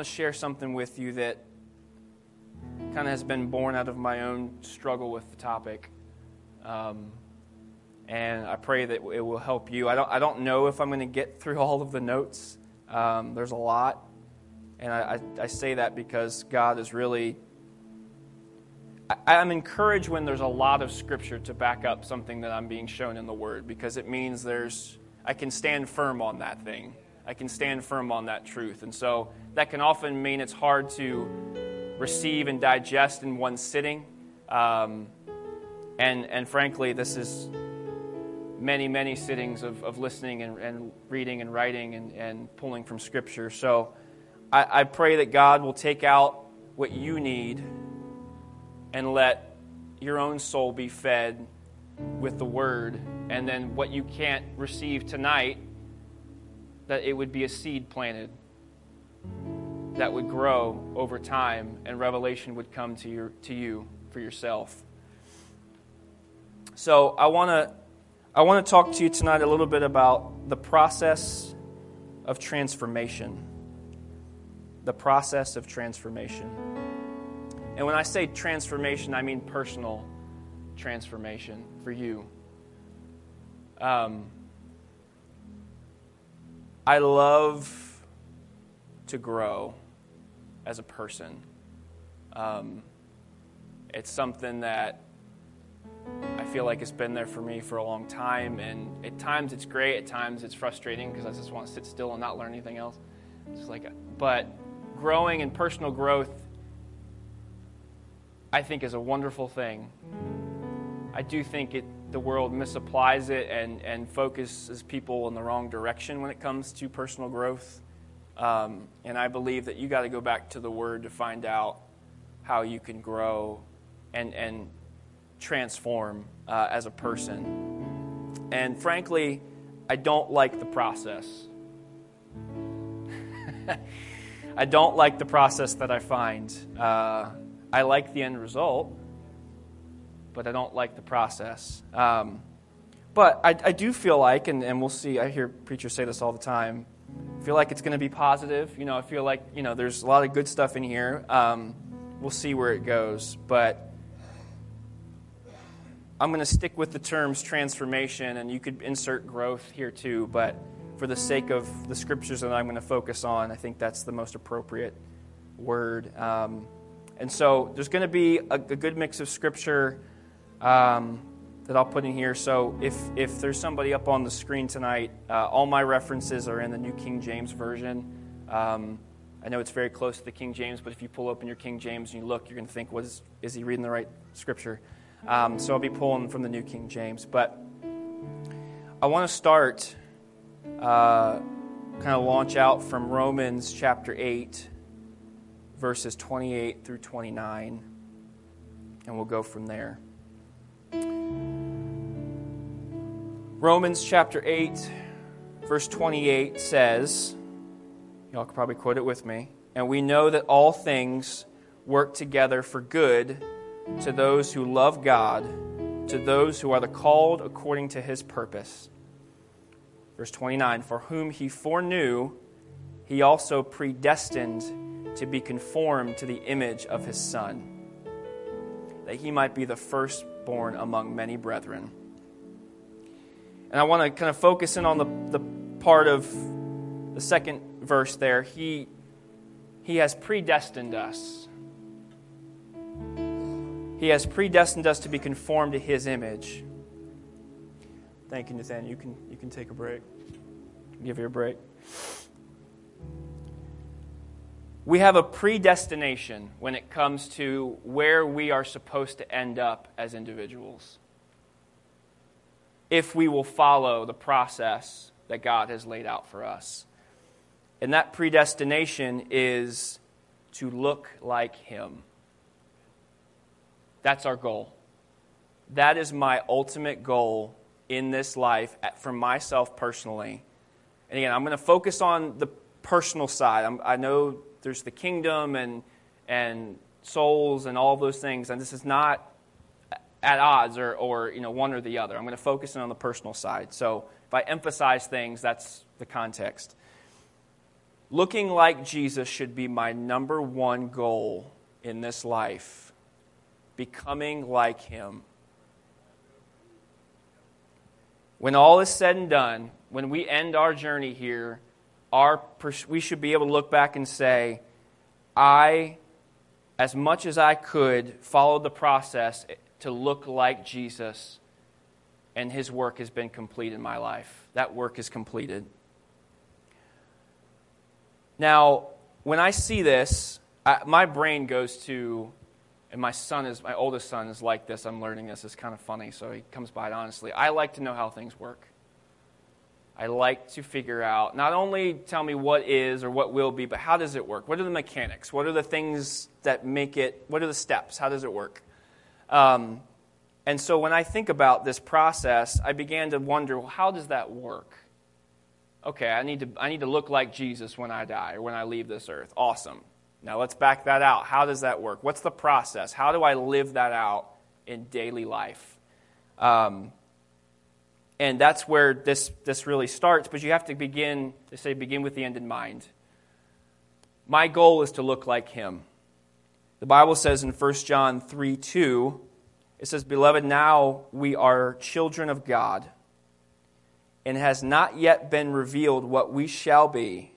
want to share something with you that kind of has been born out of my own struggle with the topic. Um, and I pray that it will help you. I don't, I don't know if I'm going to get through all of the notes. Um, there's a lot. And I, I, I, say that because God is really. I, I'm encouraged when there's a lot of scripture to back up something that I'm being shown in the Word because it means there's. I can stand firm on that thing. I can stand firm on that truth. And so that can often mean it's hard to receive and digest in one sitting. Um, and, and frankly, this is many, many sittings of, of listening and, and reading and writing and, and pulling from Scripture. So I, I pray that God will take out what you need and let your own soul be fed with the Word. And then what you can't receive tonight, that it would be a seed planted that would grow over time and revelation would come to, your, to you for yourself. So I want to I want to talk to you tonight a little bit about the process of transformation. The process of transformation. And when I say transformation, I mean personal transformation for you. Um, I love to grow as a person. Um, it's something that I feel like it's been there for me for a long time, and at times it's great, at times it's frustrating because I just want to sit still and not learn anything else. It's like, but growing and personal growth, I think, is a wonderful thing. I do think it, the world misapplies it and, and focuses people in the wrong direction when it comes to personal growth. Um, and I believe that you got to go back to the Word to find out how you can grow and, and transform uh, as a person. And frankly, I don't like the process. I don't like the process that I find. Uh, I like the end result, but I don't like the process. Um, but I, I, do feel like, and, and we'll see, I hear preachers say this all the time, I feel like it's going to be positive. You know, I feel like, you know, there's a lot of good stuff in here. Um, we'll see where it goes. But I'm going to stick with the terms transformation, and you could insert growth here too. But for the sake of the scriptures that I'm going to focus on, I think that's the most appropriate word. Um, and so there's going to be a, a good mix of scripture. Um, that I'll put in here. So if, if there's somebody up on the screen tonight, uh, all my references are in the New King James Version. Um, I know it's very close to the King James, but if you pull open your King James and you look, you're going to think, what is, is he reading the right scripture? Um, so I'll be pulling from the New King James. But I want to start, uh, kind of launch out from Romans chapter 8, verses 28 through 29, and we'll go from there. Romans chapter 8, verse 28 says, y'all could probably quote it with me, and we know that all things work together for good to those who love God, to those who are the called according to his purpose. Verse 29 For whom he foreknew, he also predestined to be conformed to the image of his Son, that he might be the firstborn among many brethren. And I want to kind of focus in on the, the part of the second verse there. He, he has predestined us. He has predestined us to be conformed to His image. Thank you, Nathan. You can, you can take a break. Give you a break. We have a predestination when it comes to where we are supposed to end up as individuals if we will follow the process that God has laid out for us. And that predestination is to look like Him. That's our goal. That is my ultimate goal in this life for myself personally. And again, I'm going to focus on the personal side. I'm, i know there's the kingdom and, and souls and all those things, and this is not at odds or, or you know, one or the other. I'm going to focus in on the personal side. So if I emphasize things, that's the context. Looking like Jesus should be my number one goal in this life. Becoming like him. When all is said and done, when we end our journey here, our, we should be able to look back and say, I, as much as I could, followed the process to look like Jesus, and his work has been complete in my life. That work is completed. Now, when I see this, I, my brain goes to, and my son is, my oldest son is like this. I'm learning this. It's kind of funny, so he comes by it honestly. I like to know how things work. I like to figure out, not only tell me what is or what will be, but how does it work? What are the mechanics? What are the things that make it, what are the steps? How does it work? Um, and so when I think about this process, I began to wonder, well, how does that work? okay, I need, to, I need to look like Jesus when I die or when I leave this earth. Awesome. Now let's back that out. How does that work? What's the process? How do I live that out in daily life? Um, and that's where this, this really starts, but you have to begin, they say, begin with the end in mind. My goal is to look like him. The Bible says in 1 John 3 2, it says, Beloved, now we are children of God and has not yet been revealed what we shall be.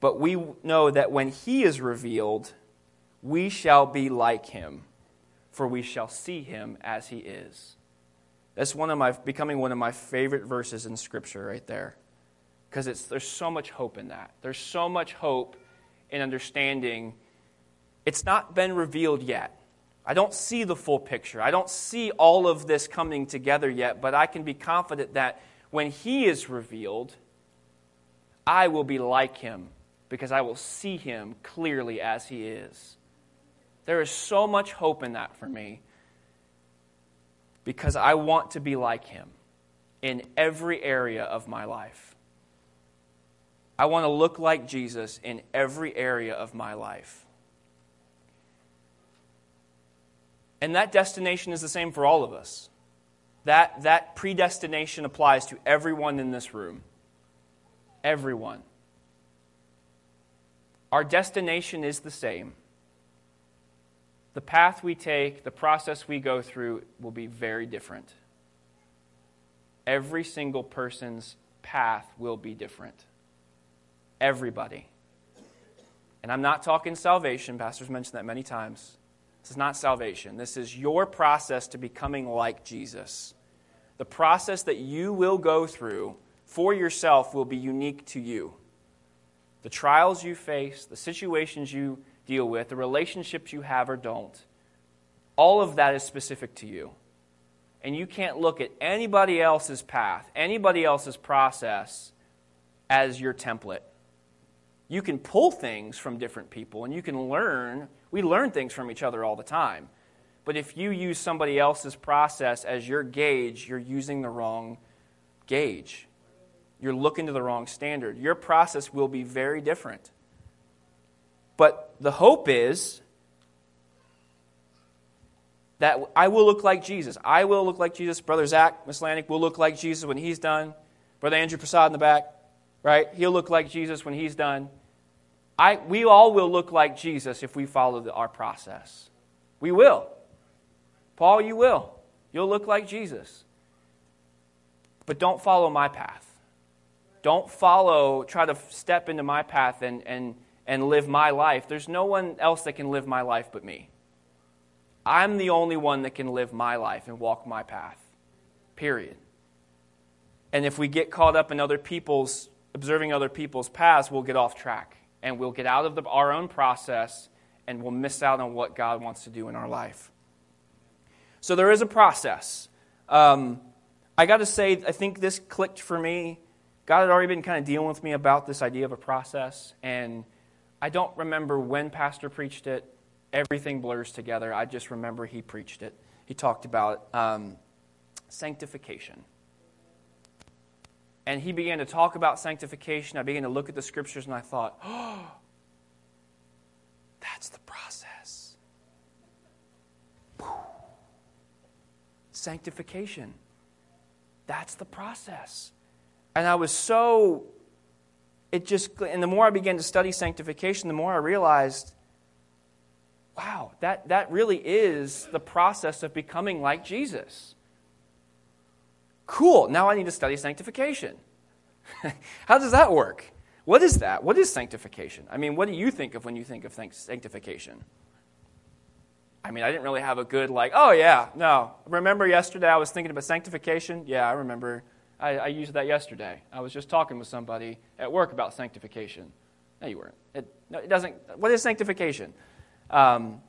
But we know that when he is revealed, we shall be like him, for we shall see him as he is. That's one of my becoming one of my favorite verses in scripture right there. Because it's there's so much hope in that. There's so much hope in understanding it's not been revealed yet. I don't see the full picture. I don't see all of this coming together yet, but I can be confident that when he is revealed, I will be like him because I will see him clearly as he is. There is so much hope in that for me because I want to be like him in every area of my life. I want to look like Jesus in every area of my life. And that destination is the same for all of us. That, that predestination applies to everyone in this room. Everyone. Our destination is the same. The path we take, the process we go through will be very different. Every single person's path will be different. Everybody. And I'm not talking salvation, Pastor's mentioned that many times. This is not salvation. This is your process to becoming like Jesus. The process that you will go through for yourself will be unique to you. The trials you face, the situations you deal with, the relationships you have or don't, all of that is specific to you. And you can't look at anybody else's path, anybody else's process as your template. You can pull things from different people and you can learn we learn things from each other all the time. But if you use somebody else's process as your gauge, you're using the wrong gauge. You're looking to the wrong standard. Your process will be very different. But the hope is that I will look like Jesus. I will look like Jesus. Brother Zach Mislanik will look like Jesus when he's done. Brother Andrew Prasad in the back, right? He'll look like Jesus when he's done. I, we all will look like Jesus if we follow the, our process. We will. Paul, you will. You'll look like Jesus. But don't follow my path. Don't follow, try to step into my path and, and, and live my life. There's no one else that can live my life but me. I'm the only one that can live my life and walk my path. Period. And if we get caught up in other people's, observing other people's paths, we'll get off track and we'll get out of the, our own process and we'll miss out on what God wants to do in our life. So there is a process. Um, I got to say, I think this clicked for me. God had already been kind of dealing with me about this idea of a process, and I don't remember when Pastor preached it. Everything blurs together. I just remember he preached it. He talked about um, sanctification and he began to talk about sanctification, I began to look at the scriptures and I thought, oh, that's the process. Sanctification. That's the process. And I was so it just, and the more I began to study sanctification, the more I realized, wow, that, that really is the process of becoming like Jesus. Cool, now I need to study sanctification. How does that work? What is that? What is sanctification? I mean, what do you think of when you think of sanctification? I mean, I didn't really have a good, like, oh, yeah, no. Remember yesterday I was thinking about sanctification? Yeah, I remember. I, I used that yesterday. I was just talking with somebody at work about sanctification. No, you weren't. It, no, it doesn't. What is sanctification? Um,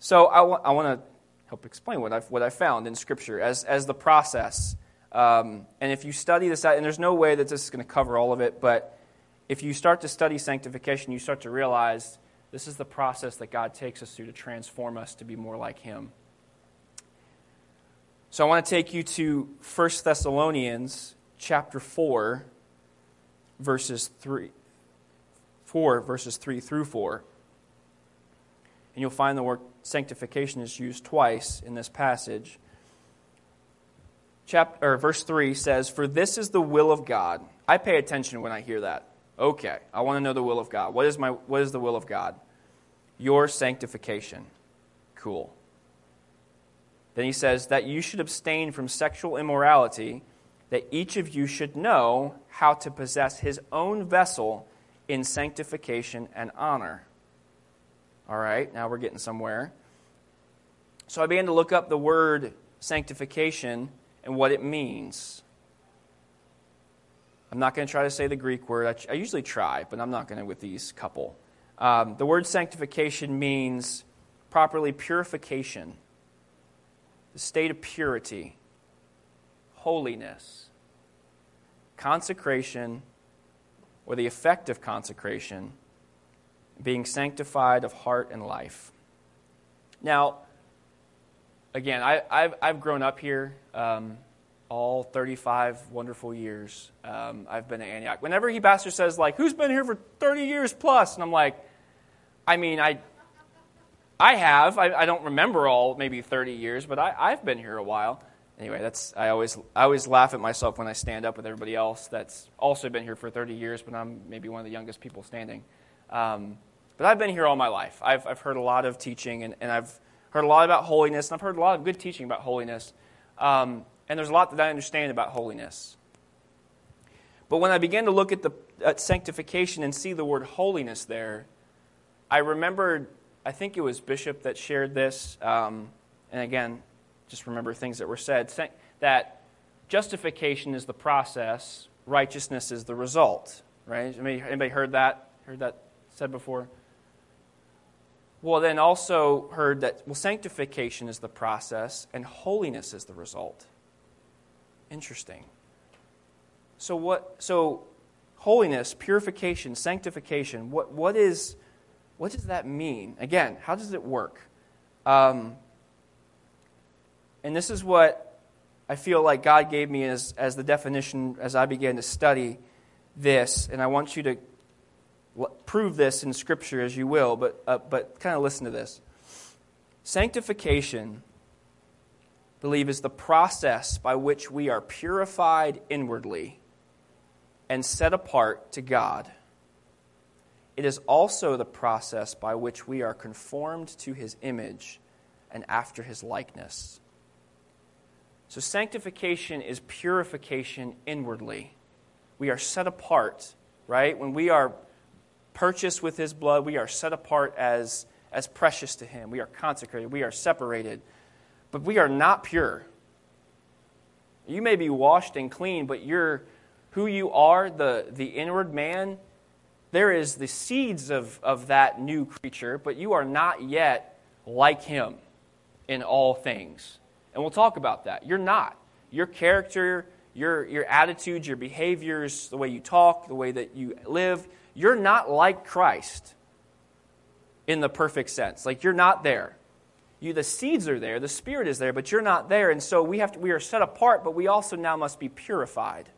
so I, want to help explain what I've, what I found in Scripture as, as the process. Um, and if you study this out, and there's no way that this is going to cover all of it, but if you start to study sanctification, you start to realize this is the process that God takes us through to transform us to be more like Him. So I want to take you to 1 Thessalonians chapter 4, verses 3, 4, verses 3 through 4. And you'll find the word sanctification is used twice in this passage. Chapter, verse 3 says, For this is the will of God. I pay attention when I hear that. Okay, I want to know the will of God. What is, my, what is the will of God? Your sanctification. Cool. Then he says that you should abstain from sexual immorality, that each of you should know how to possess his own vessel in sanctification and honor. All right, now we're getting somewhere. So I began to look up the word sanctification and what it means. I'm not going to try to say the Greek word. I, I usually try, but I'm not going to with these couple. Um, the word sanctification means properly purification, the state of purity, holiness, consecration, or the effect of consecration, being sanctified of heart and life. Now, again, I, have I've grown up here. Um, all 35 wonderful years um, I've been at Antioch. Whenever he pastor says, like, who's been here for 30 years plus? And I'm like, I mean, I, I have. I, I don't remember all maybe 30 years, but I, I've been here a while. Anyway, that's I always I always laugh at myself when I stand up with everybody else that's also been here for 30 years, but I'm maybe one of the youngest people standing. Um, but I've been here all my life. I've, I've heard a lot of teaching, and, and I've heard a lot about holiness, and I've heard a lot of good teaching about holiness. Um, and there's a lot that I understand about holiness. But when I began to look at, the, at sanctification and see the word holiness there, I remembered, I think it was Bishop that shared this, um, and again, just remember things that were said, that justification is the process, righteousness is the result. Right? Anybody heard that? Heard that said before? Well, then also heard that, well, sanctification is the process and holiness is the result. Interesting. So what so holiness, purification, sanctification, what what is what does that mean? Again, how does it work? Um, and this is what I feel like God gave me as, as the definition as I began to study this, and I want you to prove this in Scripture as you will, but, uh, but kind of listen to this. Sanctification believe is the process by which we are purified inwardly and set apart to God. It is also the process by which we are conformed to his image and after his likeness. So, sanctification is purification inwardly. We are set apart, right? When we are purchased with his blood, we are set apart as, as precious to him. We are consecrated, we are separated but we are not pure. You may be washed and clean, but you're who you are, the, the inward man, there is the seeds of, of that new creature, but you are not yet like him in all things. And we'll talk about that. You're not. Your character, your, your attitudes, your behaviors, the way you talk, the way that you live, you're not like Christ in the perfect sense. Like, you're not there. You, the seeds are there, the Spirit is there, but you're not there. And so we, have to, we are set apart, but we also now must be purified.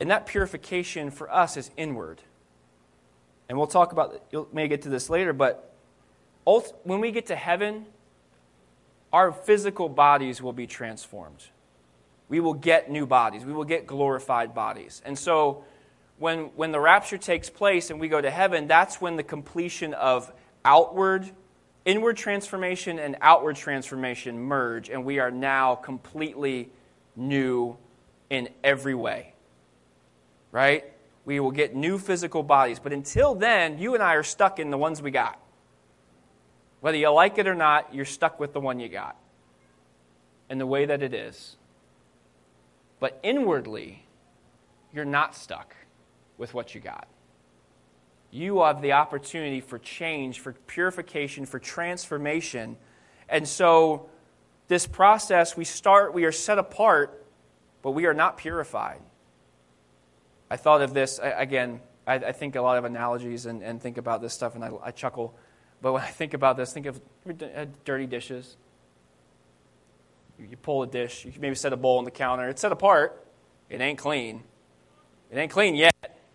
And that purification for us is inward. And we'll talk about, you may get to this later, but when we get to heaven, our physical bodies will be transformed. We will get new bodies. We will get glorified bodies. And so when, when the rapture takes place and we go to heaven, that's when the completion of outward, inward transformation and outward transformation merge, and we are now completely new in every way. Right? We will get new physical bodies. But until then, you and I are stuck in the ones we got. Whether you like it or not, you're stuck with the one you got and the way that it is. But inwardly, you're not stuck with what you got. You have the opportunity for change, for purification, for transformation. And so, this process, we start, we are set apart, but we are not purified. I thought of this, again, I, I think a lot of analogies and, and think about this stuff, and I, I chuckle. But when I think about this, think of uh, dirty dishes. You pull a dish, you maybe set a bowl on the counter. It's set apart, it ain't clean. It ain't clean yet.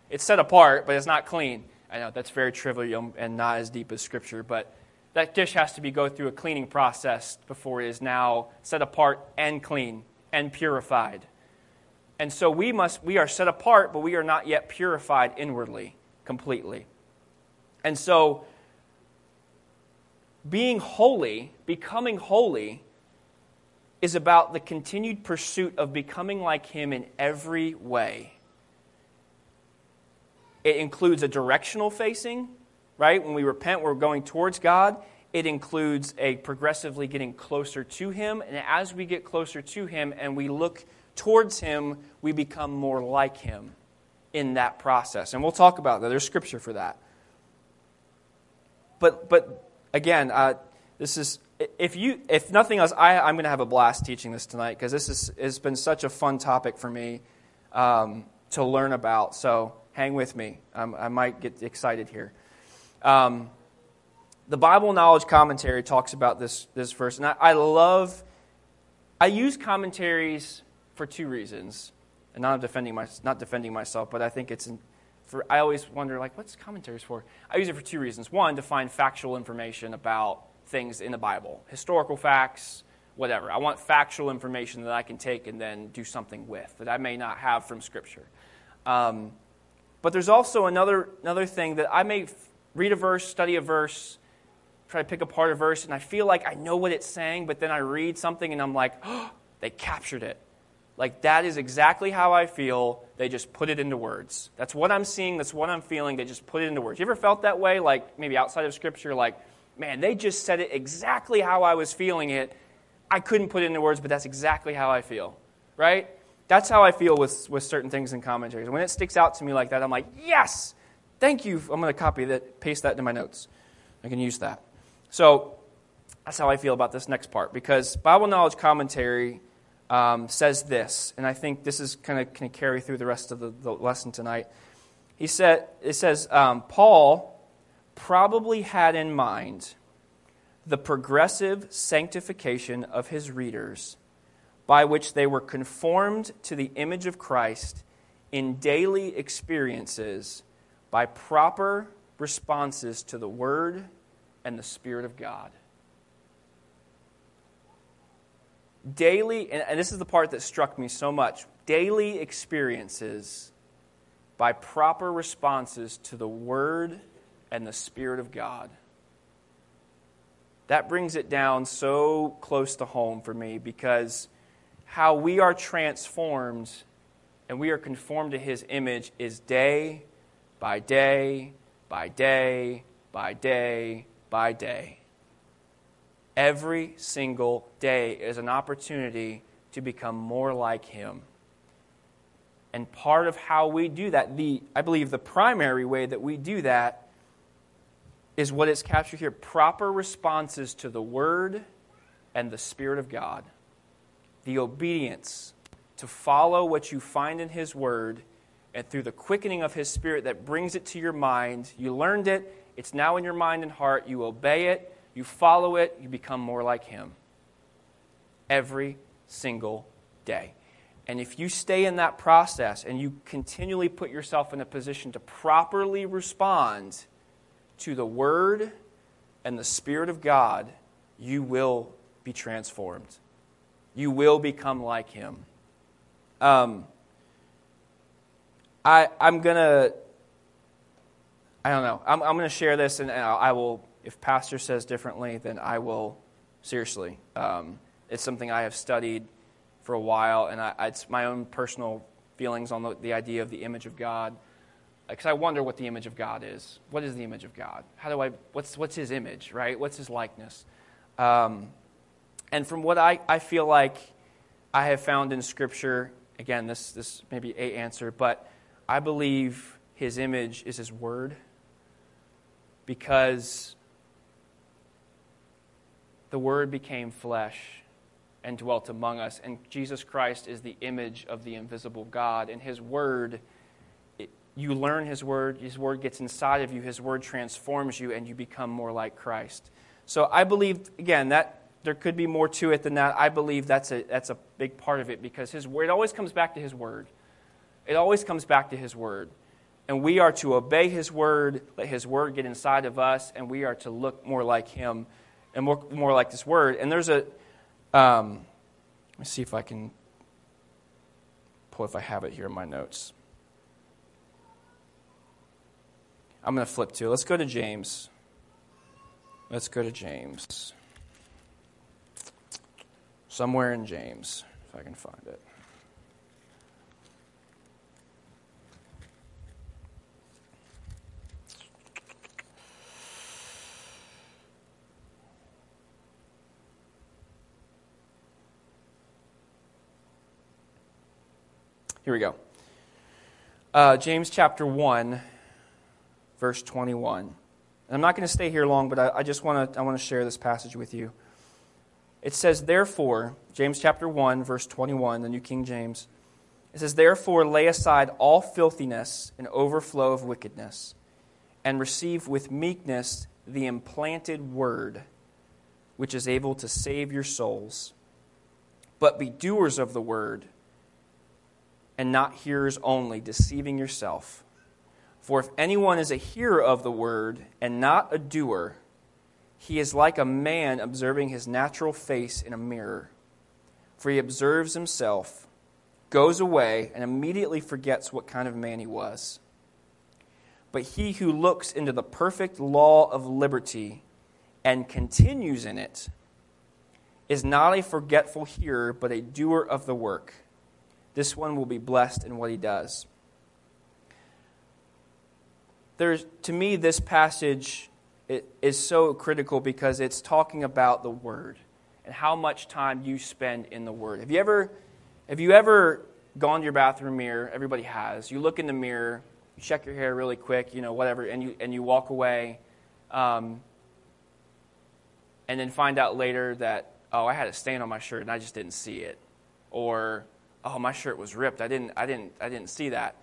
It's set apart, but it's not clean. I know that's very trivial and not as deep as Scripture, but that dish has to be go through a cleaning process before it is now set apart and clean and purified. And so we must we are set apart, but we are not yet purified inwardly completely. And so being holy, becoming holy, is about the continued pursuit of becoming like Him in every way. It includes a directional facing, right? When we repent, we're going towards God. It includes a progressively getting closer to Him. And as we get closer to Him and we look towards Him, we become more like Him in that process. And we'll talk about that. There's scripture for that. But, but again, uh, this is if you if nothing else, I, I'm going to have a blast teaching this tonight because this is, has been such a fun topic for me um, to learn about. So hang with me. I might get excited here. Um, the Bible Knowledge Commentary talks about this this verse, and I, I love. I use commentaries for two reasons, and not defending my, not defending myself, but I think it's in, for. I always wonder like, what's commentaries for? I use it for two reasons. One, to find factual information about things in the Bible, historical facts, whatever. I want factual information that I can take and then do something with that I may not have from Scripture. Um, but there's also another, another thing that I may read a verse, study a verse, try to pick apart a verse, and I feel like I know what it's saying, but then I read something and I'm like, oh, they captured it. Like, that is exactly how I feel. They just put it into words. That's what I'm seeing. That's what I'm feeling. They just put it into words. You ever felt that way? Like, maybe outside of Scripture, like, man, they just said it exactly how I was feeling it. I couldn't put it into words, but that's exactly how I feel, right? That's how I feel with, with certain things in commentaries. When it sticks out to me like that, I'm like, yes, thank you. I'm going to copy that, paste that into my notes. I can use that. So that's how I feel about this next part because Bible Knowledge Commentary um, says this, and I think this is kind of going to carry through the rest of the, the, lesson tonight. He said, it says, um, Paul probably had in mind the progressive sanctification of his readers by which they were conformed to the image of Christ in daily experiences by proper responses to the Word and the Spirit of God. Daily, and this is the part that struck me so much daily experiences by proper responses to the Word and the Spirit of God. That brings it down so close to home for me because how we are transformed and we are conformed to His image is day by day by day by day by day. Every single day is an opportunity to become more like Him. And part of how we do that, the, I believe the primary way that we do that is what is captured here proper responses to the Word and the Spirit of God. The obedience to follow what you find in His Word, and through the quickening of His Spirit that brings it to your mind, you learned it, it's now in your mind and heart, you obey it, you follow it, you become more like Him. Every single day. And if you stay in that process and you continually put yourself in a position to properly respond, to the Word and the Spirit of God, you will be transformed. You will become like Him. Um, I, I'm going to, I don't know, I'm, I'm going to share this and I will, if Pastor says differently, then I will, seriously. Um, it's something I have studied for a while, and I, it's my own personal feelings on the, the idea of the image of God. Because I wonder what the image of God is. What is the image of God? How do I, what's, what's his image, right? What's his likeness? Um, and from what I, I feel like I have found in Scripture, again, this, this may be a answer, but I believe his image is his word because the word became flesh and dwelt among us. And Jesus Christ is the image of the invisible God. And his word, it, you learn his word, his word gets inside of you, his word transforms you, and you become more like Christ. So I believe, again, that there could be more to it than that. I believe that's a, that's a big part of it because his word, it always comes back to his word. It always comes back to his word. And we are to obey his word, let his word get inside of us, and we are to look more like him and more, more like this word. And there's a, um, let me see if I can pull if I have it here in my notes. I'm going to flip to. Let's go to James. Let's go to James. Somewhere in James, if I can find it. Here we go. Uh, James chapter 1, verse 21. And I'm not going to stay here long, but I, I just want to I want to share this passage with you. It says, Therefore, James chapter 1, verse 21, the New King James, it says, Therefore, lay aside all filthiness and overflow of wickedness, and receive with meekness the implanted word, which is able to save your souls. But be doers of the word and not hearers only, deceiving yourself. For if anyone is a hearer of the word and not a doer, he is like a man observing his natural face in a mirror. For he observes himself, goes away, and immediately forgets what kind of man he was. But he who looks into the perfect law of liberty and continues in it is not a forgetful hearer, but a doer of the work. This one will be blessed in what he does. There's, to me, this passage is so critical because it's talking about the Word and how much time you spend in the Word. Have you ever, have you ever gone to your bathroom mirror? Everybody has. You look in the mirror, you check your hair really quick, you know, whatever, and you, and you walk away, um, and then find out later that, oh, I had a stain on my shirt and I just didn't see it. Or, oh, my shirt was ripped. I didn't, I didn't, I didn't see that.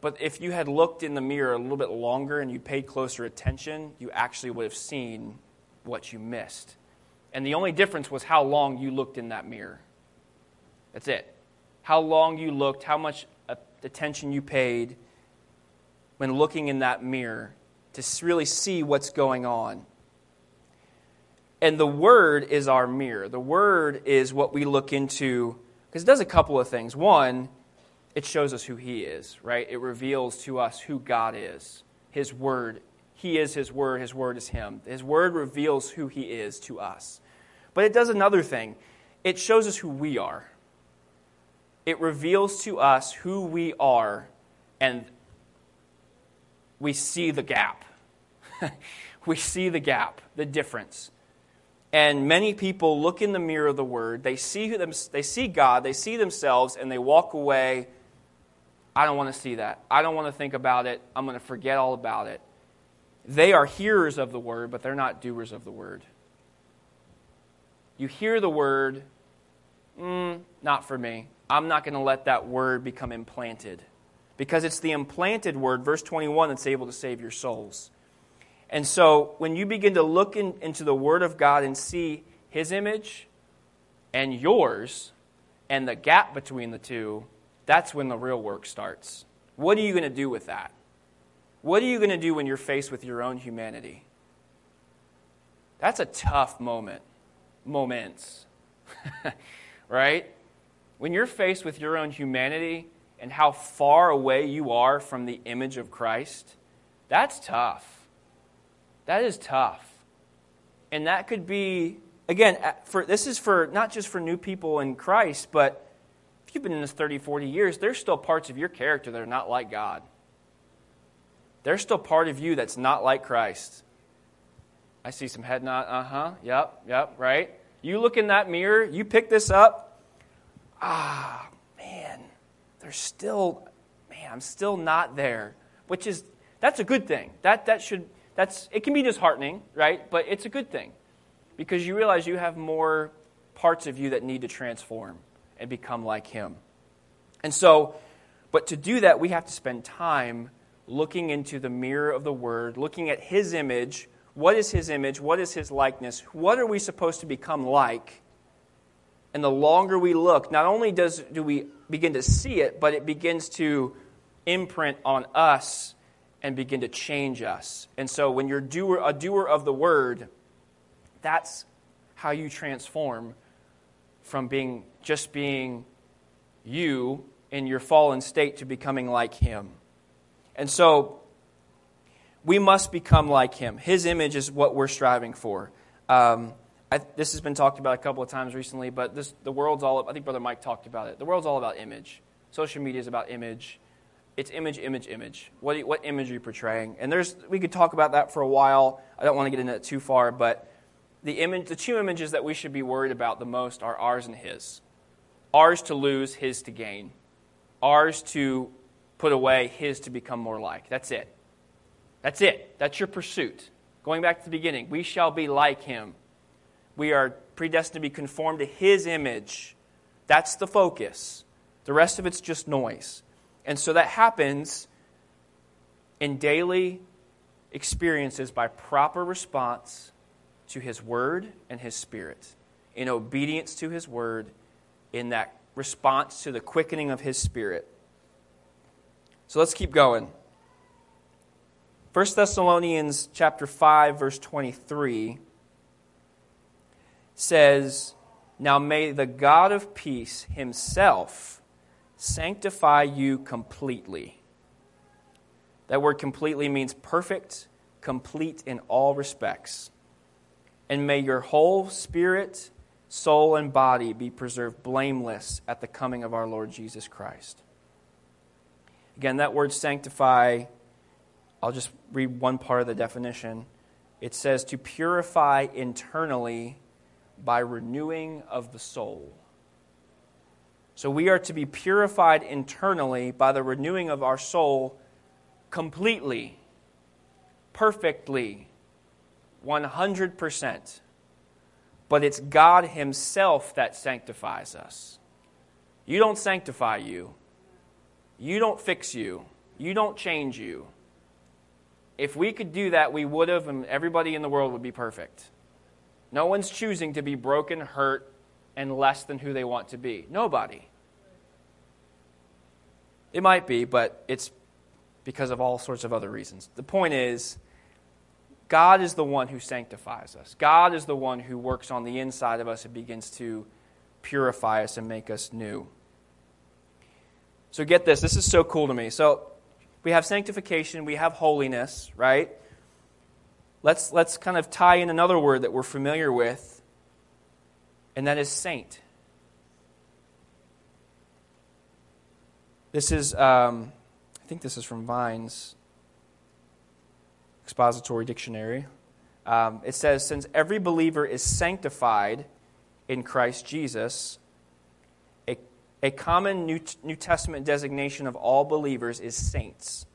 But if you had looked in the mirror a little bit longer and you paid closer attention, you actually would have seen what you missed. And the only difference was how long you looked in that mirror. That's it. How long you looked, how much attention you paid when looking in that mirror to really see what's going on. And the Word is our mirror. The Word is what we look into because it does a couple of things. One, it shows us who He is, right? It reveals to us who God is, His Word. He is His Word, His Word is Him. His Word reveals who He is to us. But it does another thing it shows us who we are. It reveals to us who we are, and we see the gap. we see the gap, the difference. And many people look in the mirror of the Word, they see, them, they see God, they see themselves, and they walk away. I don't want to see that. I don't want to think about it. I'm going to forget all about it. They are hearers of the Word, but they're not doers of the Word. You hear the Word, mm, not for me. I'm not going to let that Word become implanted. Because it's the implanted Word, verse 21, that's able to save your souls. And so when you begin to look in, into the Word of God and see His image and yours and the gap between the two, that's when the real work starts. What are you going to do with that? What are you going to do when you're faced with your own humanity? That's a tough moment. Moments. right? When you're faced with your own humanity and how far away you are from the image of Christ, that's tough. That is tough. And that could be, again, for, this is for not just for new people in Christ, but if you've been in this 30, 40 years, there's still parts of your character that are not like God. There's still part of you that's not like Christ. I see some head nod. Uh huh. Yep. Yep. Right. You look in that mirror. You pick this up. Ah, man. There's still, man. I'm still not there. Which is that's a good thing. That that should that's it can be disheartening, right? But it's a good thing because you realize you have more parts of you that need to transform and become like Him. And so, but to do that, we have to spend time looking into the mirror of the Word, looking at His image what is his image? What is his likeness? What are we supposed to become like? And the longer we look, not only does, do we begin to see it, but it begins to imprint on us and begin to change us. And so when you're doer, a doer of the word, that's how you transform from being just being you in your fallen state to becoming like him. And so we must become like him. His image is what we're striving for. Um, I, this has been talked about a couple of times recently, but this, the world's all, I think Brother Mike talked about it. The world's all about image. Social media is about image. It's image, image, image. What, you, what image are you portraying? And there's, we could talk about that for a while. I don't want to get into it too far, but the, image, the two images that we should be worried about the most are ours and his. Ours to lose, his to gain. Ours to put away, his to become more like. That's it. That's it. That's your pursuit. Going back to the beginning, we shall be like him. We are predestined to be conformed to his image. That's the focus. The rest of it's just noise. And so that happens in daily experiences by proper response to his word and his spirit, in obedience to his word, in that response to the quickening of his spirit. So let's keep going. 1 Thessalonians chapter 5 verse 23 says, "Now may the God of peace himself sanctify you completely." That word completely means perfect, complete in all respects. And may your whole spirit, soul, and body be preserved blameless at the coming of our Lord Jesus Christ. Again, that word sanctify I'll just read one part of the definition. It says to purify internally by renewing of the soul. So we are to be purified internally by the renewing of our soul completely, perfectly, 100%. But it's God Himself that sanctifies us. You don't sanctify you, you don't fix you, you don't change you. If we could do that, we would have, and everybody in the world would be perfect. No one's choosing to be broken, hurt, and less than who they want to be. Nobody. It might be, but it's because of all sorts of other reasons. The point is, God is the one who sanctifies us. God is the one who works on the inside of us and begins to purify us and make us new. So get this. This is so cool to me. So we have sanctification, we have holiness, right? Let's, let's kind of tie in another word that we're familiar with, and that is saint. This is, um, I think this is from Vine's expository dictionary. Um, it says, Since every believer is sanctified in Christ Jesus, a a common New, New Testament designation of all believers is saints,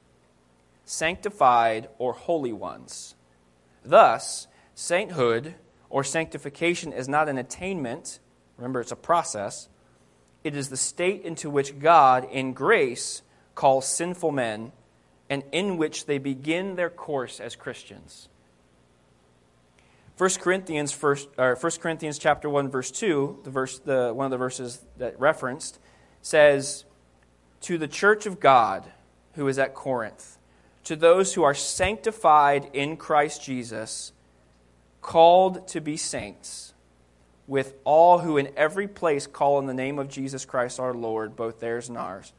sanctified or holy ones. Thus, sainthood or sanctification is not an attainment, remember, it's a process. It is the state into which God, in grace, calls sinful men and in which they begin their course as Christians. 1 Corinthians, first, or 1 Corinthians chapter 1, verse 2, the verse, the, one of the verses that referenced, says, To the church of God who is at Corinth, to those who are sanctified in Christ Jesus, called to be saints, with all who in every place call on the name of Jesus Christ our Lord, both theirs and ours.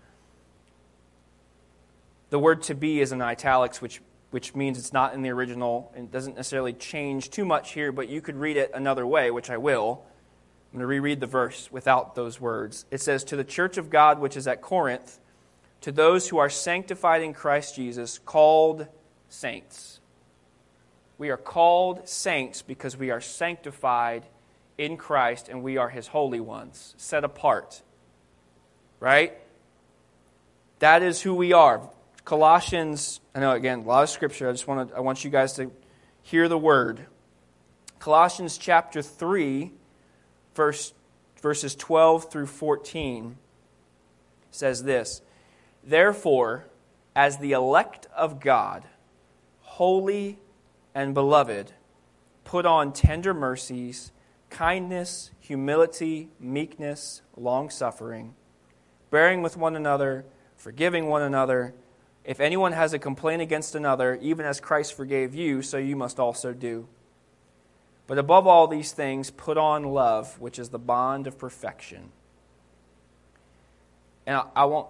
The word to be is in italics, which, which means it's not in the original and doesn't necessarily change too much here, but you could read it another way, which I will. I'm going to reread the verse without those words. It says, To the church of God which is at Corinth, to those who are sanctified in Christ Jesus, called saints. We are called saints because we are sanctified in Christ and we are his holy ones, set apart. Right? That is who we are. Colossians, I know again, a lot of scripture. I just want to I want you guys to hear the word. Colossians chapter 3 verse verses 12 through 14 says this Therefore, as the elect of God, holy and beloved, put on tender mercies, kindness, humility, meekness, long suffering, bearing with one another, forgiving one another. If anyone has a complaint against another, even as Christ forgave you, so you must also do. But above all these things, put on love, which is the bond of perfection. And I, I won't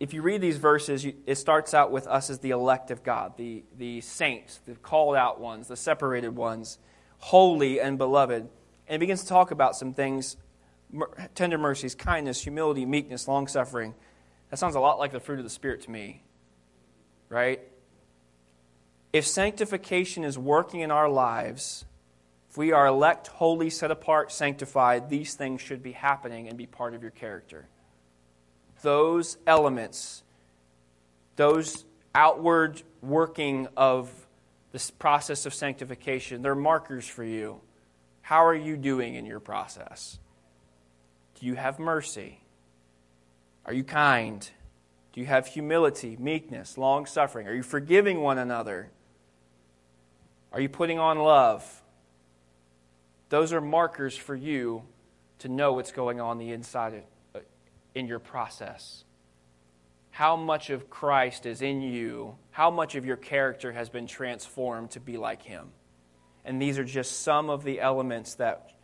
if you read these verses, it starts out with us as the elect of God, the, the saints, the called out ones, the separated ones, holy and beloved. And begins to talk about some things tender mercies, kindness, humility, meekness, long suffering. That sounds a lot like the fruit of the Spirit to me, right? If sanctification is working in our lives, if we are elect, holy, set apart, sanctified, these things should be happening and be part of your character those elements, those outward working of this process of sanctification, they're markers for you. How are you doing in your process? Do you have mercy? Are you kind? Do you have humility, meekness, long suffering? Are you forgiving one another? Are you putting on love? Those are markers for you to know what's going on the inside uh, in your process. How much of Christ is in you? How much of your character has been transformed to be like Him? And these are just some of the elements that,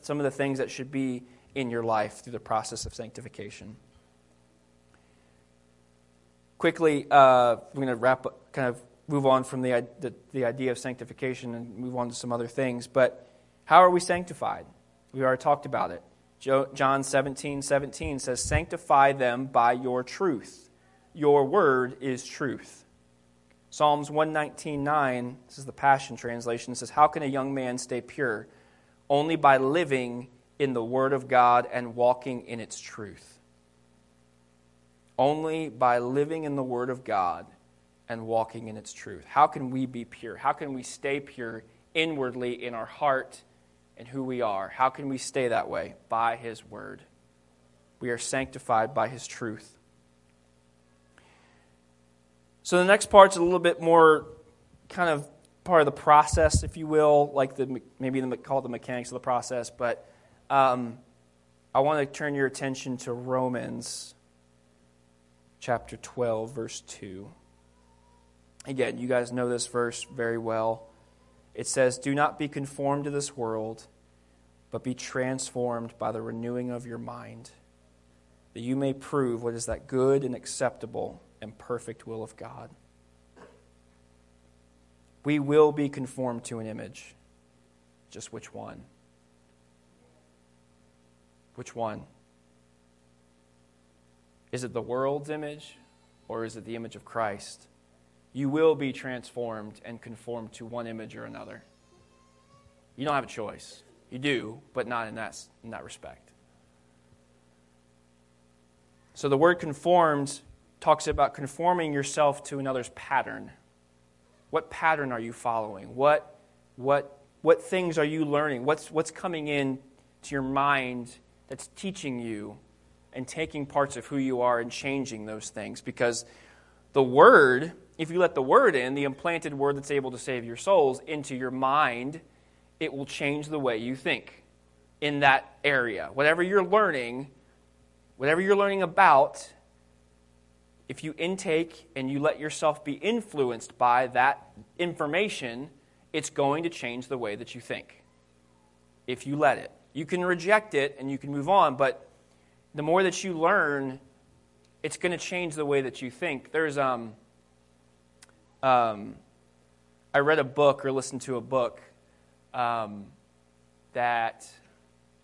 some of the things that should be in your life through the process of sanctification. Quickly, uh, we're going to wrap up, kind of move on from the, the, the idea of sanctification and move on to some other things. But how are we sanctified? We already talked about it. John 17, 17 says, Sanctify them by your truth. Your word is truth. Psalms 119, 9, this is the Passion Translation, says, How can a young man stay pure? Only by living in the word of God and walking in its truth. Only by living in the word of God and walking in its truth. How can we be pure? How can we stay pure inwardly in our heart? And who we are. How can we stay that way? By His Word. We are sanctified by His truth. So the next part's a little bit more kind of part of the process, if you will, like the maybe the, call the mechanics of the process. But um, I want to turn your attention to Romans chapter 12, verse 2. Again, you guys know this verse very well. It says, Do not be conformed to this world, but be transformed by the renewing of your mind, that you may prove what is that good and acceptable and perfect will of God. We will be conformed to an image. Just which one? Which one? Is it the world's image or is it the image of Christ? You will be transformed and conformed to one image or another. You don't have a choice. You do, but not in that, in that respect. So the word conformed talks about conforming yourself to another's pattern. What pattern are you following? What, what, what things are you learning? What's, what's coming in to your mind that's teaching you and taking parts of who you are and changing those things? Because the word, if you let the word in, the implanted word that's able to save your souls, into your mind, it will change the way you think in that area. Whatever you're learning, whatever you're learning about, if you intake and you let yourself be influenced by that information, it's going to change the way that you think. If you let it, you can reject it and you can move on, but the more that you learn, it's going to change the way that you think. There's um, um, I read a book or listened to a book um, that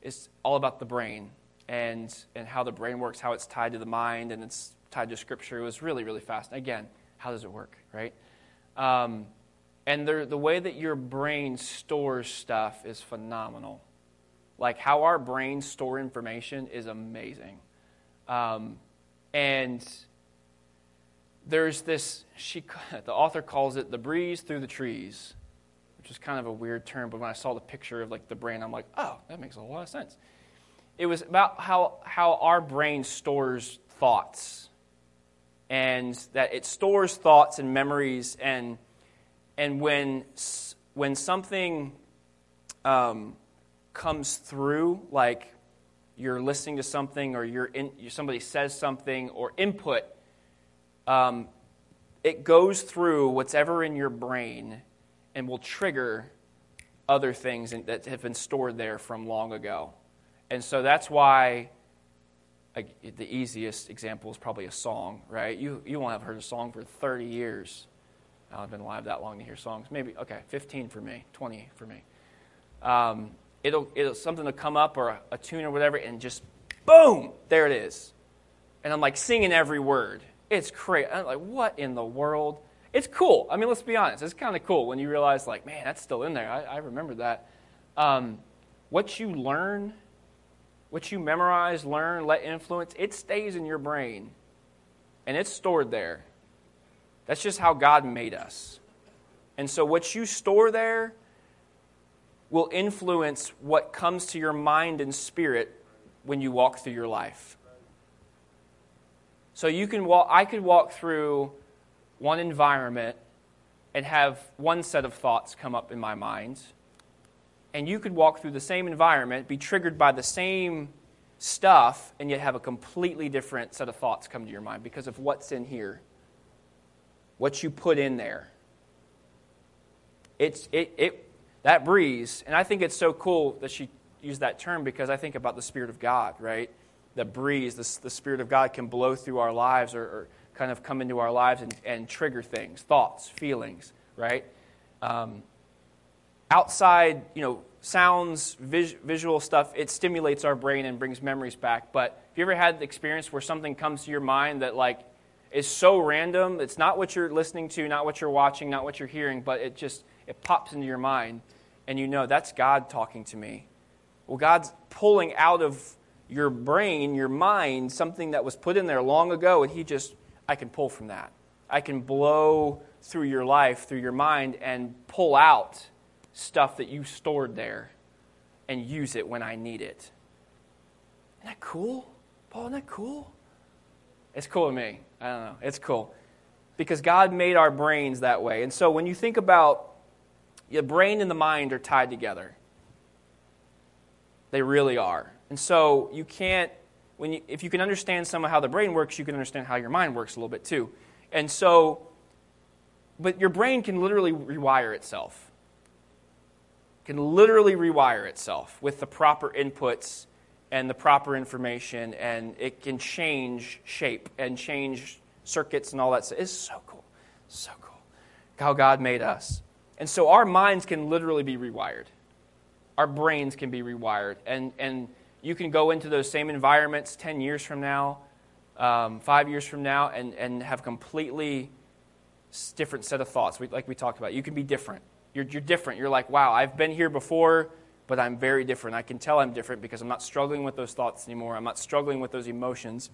is all about the brain and and how the brain works, how it's tied to the mind, and it's tied to Scripture. It was really really fast. Again, how does it work, right? Um, and the, the way that your brain stores stuff is phenomenal. Like how our brains store information is amazing. Um, and there's this, she, the author calls it the breeze through the trees, which is kind of a weird term, but when I saw the picture of like the brain, I'm like, oh, that makes a lot of sense. It was about how, how our brain stores thoughts and that it stores thoughts and memories and and when when something um, comes through like you're listening to something or you're in, somebody says something or input, um, it goes through what's ever in your brain and will trigger other things that have been stored there from long ago. And so that's why like, the easiest example is probably a song, right? You, you won't have heard a song for 30 years. I've been alive that long to hear songs. Maybe, okay, 15 for me, 20 for me. Um, it'll, it'll something to come up or a, a tune or whatever, and just boom, there it is. And I'm like singing every word. It's crazy. I'm like, what in the world? It's cool. I mean, let's be honest. It's kind of cool when you realize, like, man, that's still in there. I, I remember that. Um, what you learn, what you memorize, learn, let influence, it stays in your brain. And it's stored there. That's just how God made us. And so, what you store there will influence what comes to your mind and spirit when you walk through your life. So you can walk I could walk through one environment and have one set of thoughts come up in my mind. And you could walk through the same environment, be triggered by the same stuff, and yet have a completely different set of thoughts come to your mind because of what's in here. What you put in there. It's it, it that breeze, and I think it's so cool that she used that term because I think about the Spirit of God, right? The breeze, the, the Spirit of God can blow through our lives or, or kind of come into our lives and, and trigger things, thoughts, feelings, right? Um, outside, you know, sounds, vis- visual stuff, it stimulates our brain and brings memories back. But have you ever had the experience where something comes to your mind that, like, is so random? It's not what you're listening to, not what you're watching, not what you're hearing, but it just it pops into your mind and you know that's God talking to me. Well, God's pulling out of your brain, your mind, something that was put in there long ago, and He just, I can pull from that. I can blow through your life, through your mind, and pull out stuff that you stored there and use it when I need it. Isn't that cool? Paul, isn't that cool? It's cool to me. I don't know. It's cool. Because God made our brains that way. And so when you think about the brain and the mind are tied together. They really are. And so you can't, when you, if you can understand some of how the brain works, you can understand how your mind works a little bit too. And so, but your brain can literally rewire itself. Can literally rewire itself with the proper inputs and the proper information, and it can change shape and change circuits and all that. It's so cool. So cool. How God made us. And so our minds can literally be rewired. Our brains can be rewired. And, and you can go into those same environments 10 years from now, um, five years from now, and, and have completely different set of thoughts, like we talked about. You can be different. You're, you're different. You're like, wow, I've been here before, but I'm very different. I can tell I'm different because I'm not struggling with those thoughts anymore. I'm not struggling with those emotions.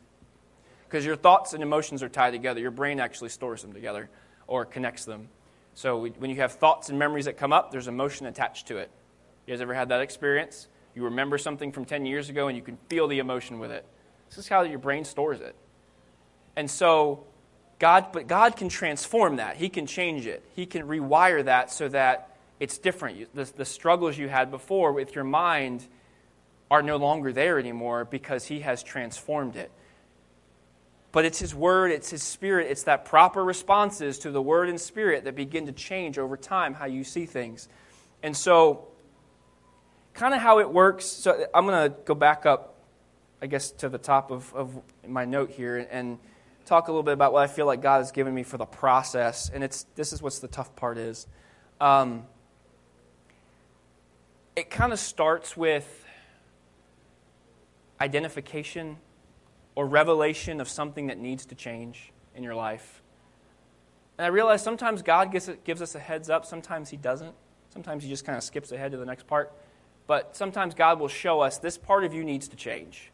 Because your thoughts and emotions are tied together. Your brain actually stores them together or connects them. So we, when you have thoughts and memories that come up, there's emotion attached to it. You guys ever had that experience? You remember something from 10 years ago and you can feel the emotion with it. This is how your brain stores it. And so God, but God can transform that. He can change it. He can rewire that so that it's different. The, the struggles you had before with your mind are no longer there anymore because He has transformed it. But it's His Word, it's His Spirit, it's that proper responses to the Word and Spirit that begin to change over time how you see things. And so, kind of how it works. So, I'm going to go back up, I guess, to the top of, of my note here. And talk a little bit about what I feel like God has given me for the process, and it's this is what's the tough part is. Um, it kind of starts with identification or revelation of something that needs to change in your life. And I realize sometimes God gives, gives us a heads up, sometimes He doesn't. Sometimes He just kind of skips ahead to the next part. But sometimes God will show us this part of you needs to change.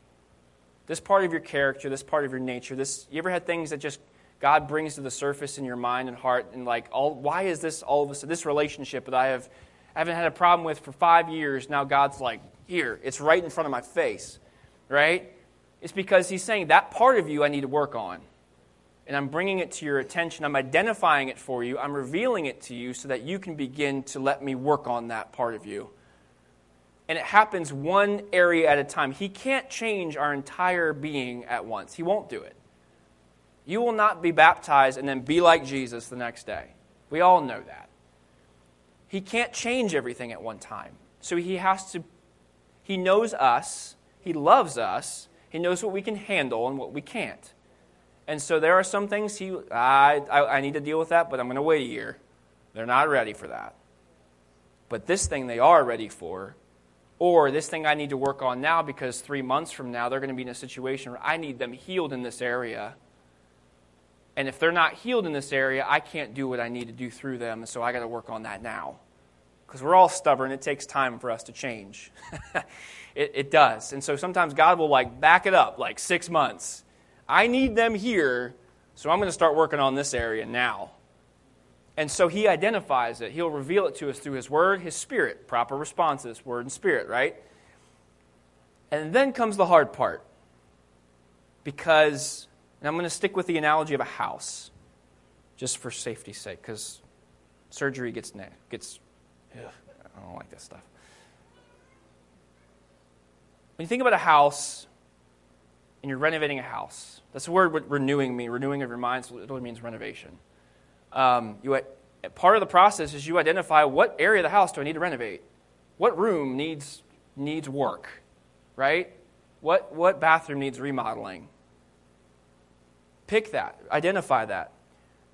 This part of your character, this part of your nature. This you ever had things that just God brings to the surface in your mind and heart and like all why is this all of a sudden this relationship that I have I haven't had a problem with for five years, now God's like, here, it's right in front of my face. Right? It's because He's saying that part of you I need to work on and I'm bringing it to your attention. I'm identifying it for you. I'm revealing it to you so that you can begin to let me work on that part of you. And it happens one area at a time. He can't change our entire being at once, He won't do it. You will not be baptized and then be like Jesus the next day. We all know that. He can't change everything at one time. So He has to, He knows us, He loves us, He knows what we can handle and what we can't. And so there are some things he, I, I, I need to deal with that, but I'm going to wait a year. They're not ready for that. But this thing they are ready for, or this thing I need to work on now because three months from now they're going to be in a situation where I need them healed in this area. And if they're not healed in this area, I can't do what I need to do through them, so I got to work on that now. Because we're all stubborn, it takes time for us to change. it, it does. And so sometimes God will like back it up like six months I need them here, so I'm going to start working on this area now. And so he identifies it. He'll reveal it to us through his word, his spirit, proper responses, word and spirit, right? And then comes the hard part. Because, and I'm going to stick with the analogy of a house, just for safety's sake, because surgery gets, gets ugh, I don't like this stuff. When you think about a house, and you're renovating a house, that's the word renewing means. Renewing of your mind so it literally means renovation. Um, you, part of the process is you identify what area of the house do I need to renovate? What room needs, needs work, right? What, what bathroom needs remodeling? Pick that, identify that.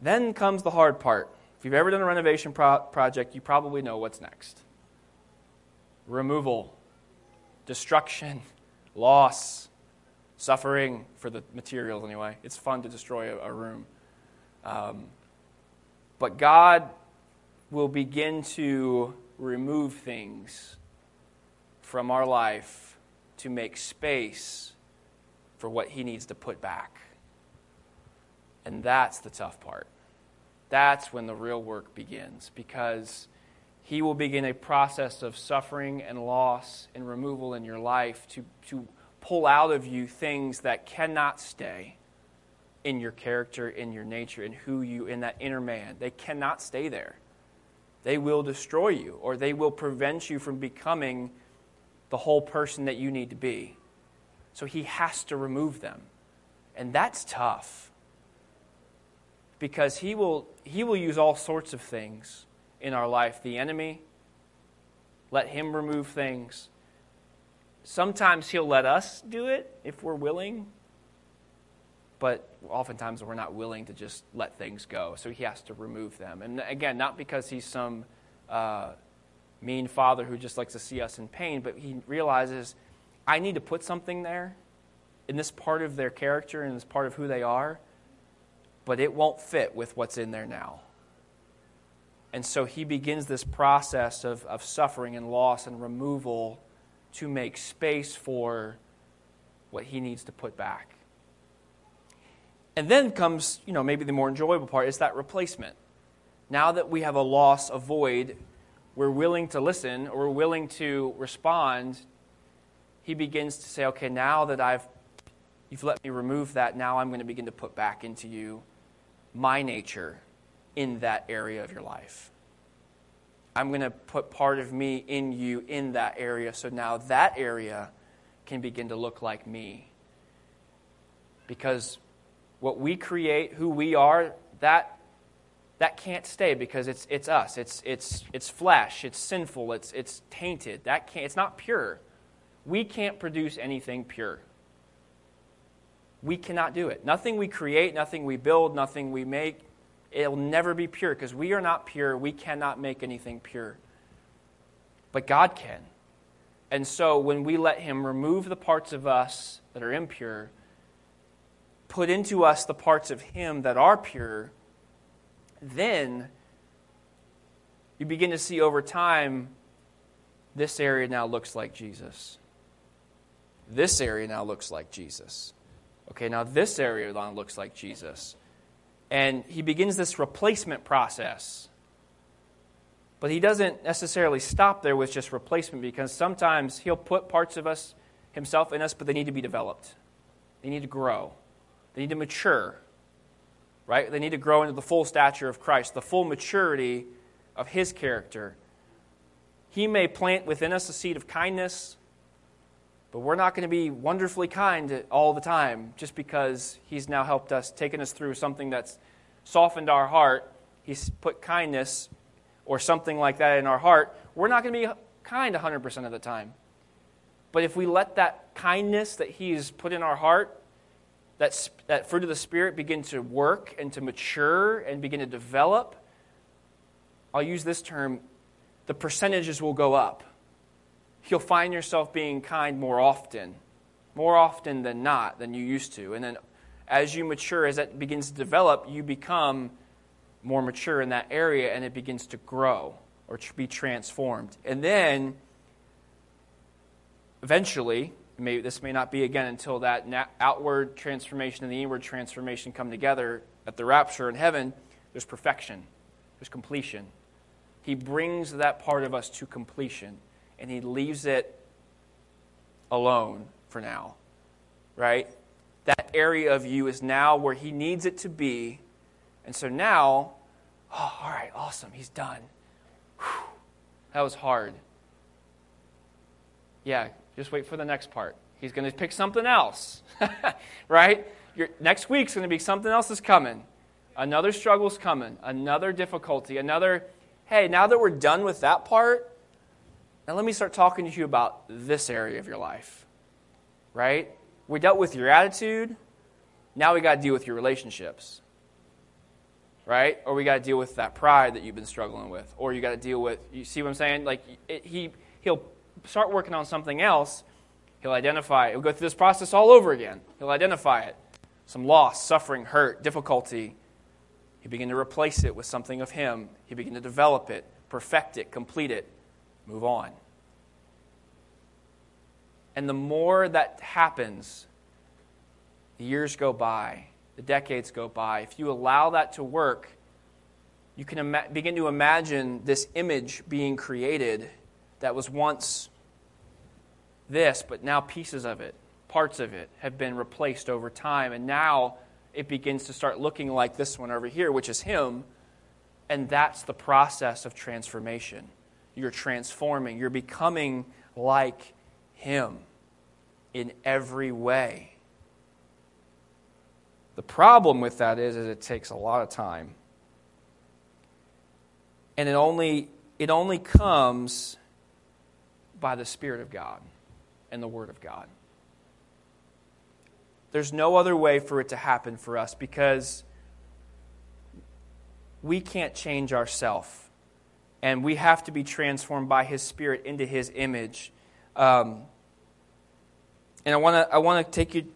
Then comes the hard part. If you've ever done a renovation pro- project, you probably know what's next removal, destruction, loss, suffering for the materials anyway. It's fun to destroy a, a room. Um, but God will begin to remove things from our life to make space for what He needs to put back. And that's the tough part. That's when the real work begins because He will begin a process of suffering and loss and removal in your life to, to pull out of you things that cannot stay in your character, in your nature, in who you, in that inner man. They cannot stay there. They will destroy you, or they will prevent you from becoming the whole person that you need to be. So he has to remove them. And that's tough. Because he will, he will use all sorts of things in our life. The enemy, let him remove things. Sometimes He'll let us do it if we're willing, but oftentimes we're not willing to just let things go. So He has to remove them. And again, not because He's some uh, mean father who just likes to see us in pain, but He realizes I need to put something there in this part of their character and this part of who they are, but it won't fit with what's in there now. And so he begins this process of, of suffering and loss and removal to make space for what he needs to put back. And then comes, you know, maybe the more enjoyable part is that replacement. Now that we have a loss, a void, we're willing to listen or we're willing to respond. He begins to say, okay, now that I've you've let me remove that, now I'm going to begin to put back into you my nature in that area of your life. I'm going to put part of me in you in that area so now that area can begin to look like me. Because what we create, who we are, that that can't stay because it's it's us. It's it's it's flesh. It's sinful. It's it's tainted. That can't. It's not pure. We can't produce anything pure. We cannot do it. Nothing we create, nothing we build, nothing we make, it'll never be pure because we are not pure. We cannot make anything pure. But God can. And so when we let Him remove the parts of us that are impure, put into us the parts of Him that are pure, then you begin to see over time this area now looks like Jesus. This area now looks like Jesus. Okay, now this area now looks like Jesus. And he begins this replacement process. But he doesn't necessarily stop there with just replacement because sometimes he'll put parts of us, himself in us, but they need to be developed. They need to grow. They need to mature. Right? They need to grow into the full stature of Christ, the full maturity of his character. He may plant within us a seed of kindness, but we're not going to be wonderfully kind all the time just because He's now helped us, taken us through something that's softened our heart. He's put kindness or something like that in our heart. We're not going to be kind 100% of the time. But if we let that kindness that He's put in our heart, that, that fruit of the Spirit begin to work and to mature and begin to develop, I'll use this term, the percentages will go up you'll find yourself being kind more often, more often than not than you used to. And then as you mature, as that begins to develop, you become more mature in that area and it begins to grow or to be transformed. And then eventually, this may not be again until that outward transformation and the inward transformation come together at the rapture in heaven, there's perfection, there's completion. He brings that part of us to completion and he leaves it alone for now, right? That area of you is now where he needs it to be. And so now, oh, all right, awesome, he's done. Whew, that was hard. Yeah, just wait for the next part. He's going to pick something else, right? Your, next week's going to be something else is coming. Another struggle's coming. Another difficulty. Another, hey, now that we're done with that part, now, let me start talking to you about this area of your life, right? We dealt with your attitude. Now we got to deal with your relationships, right? Or we got to deal with that pride that you've been struggling with. Or you got to deal with, you see what I'm saying? Like, it, he, he'll start working on something else. He'll identify, he'll go through this process all over again. He'll identify it some loss, suffering, hurt, difficulty. He begin to replace it with something of him. He begin to develop it, perfect it, complete it move on. And the more that happens, the years go by, the decades go by. If you allow that to work, you can ima- begin to imagine this image being created that was once this, but now pieces of it, parts of it, have been replaced over time. And now it begins to start looking like this one over here, which is Him. And that's the process of transformation. You're transforming. You're becoming like Him in every way. The problem with that is, is it takes a lot of time. And it only, it only comes by the Spirit of God and the Word of God. There's no other way for it to happen for us because we can't change ourselves and we have to be transformed by His Spirit into His image. Um, and I want to I want to take you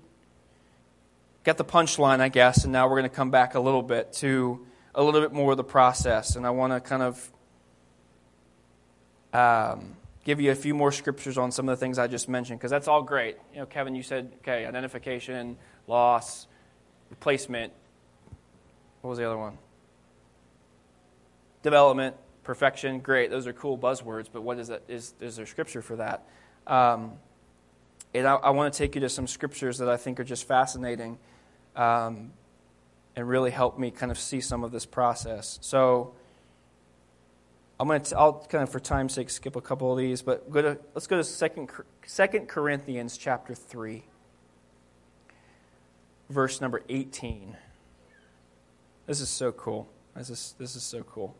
get the punchline, I guess, and now we're going to come back a little bit to a little bit more of the process, and I want to kind of um, give you a few more scriptures on some of the things I just mentioned because that's all great. You know, Kevin, you said okay, identification, loss, replacement. What was the other one? Development perfection, great. Those are cool buzzwords, but what is that? Is, is there scripture for that? Um, and I, I want to take you to some scriptures that I think are just fascinating um, and really help me kind of see some of this process. So I'm going to, I'll kind of, for time's sake, skip a couple of these, but go to, let's go to Second, Second Corinthians chapter 3, verse number 18. This is so cool. This is, this is so cool.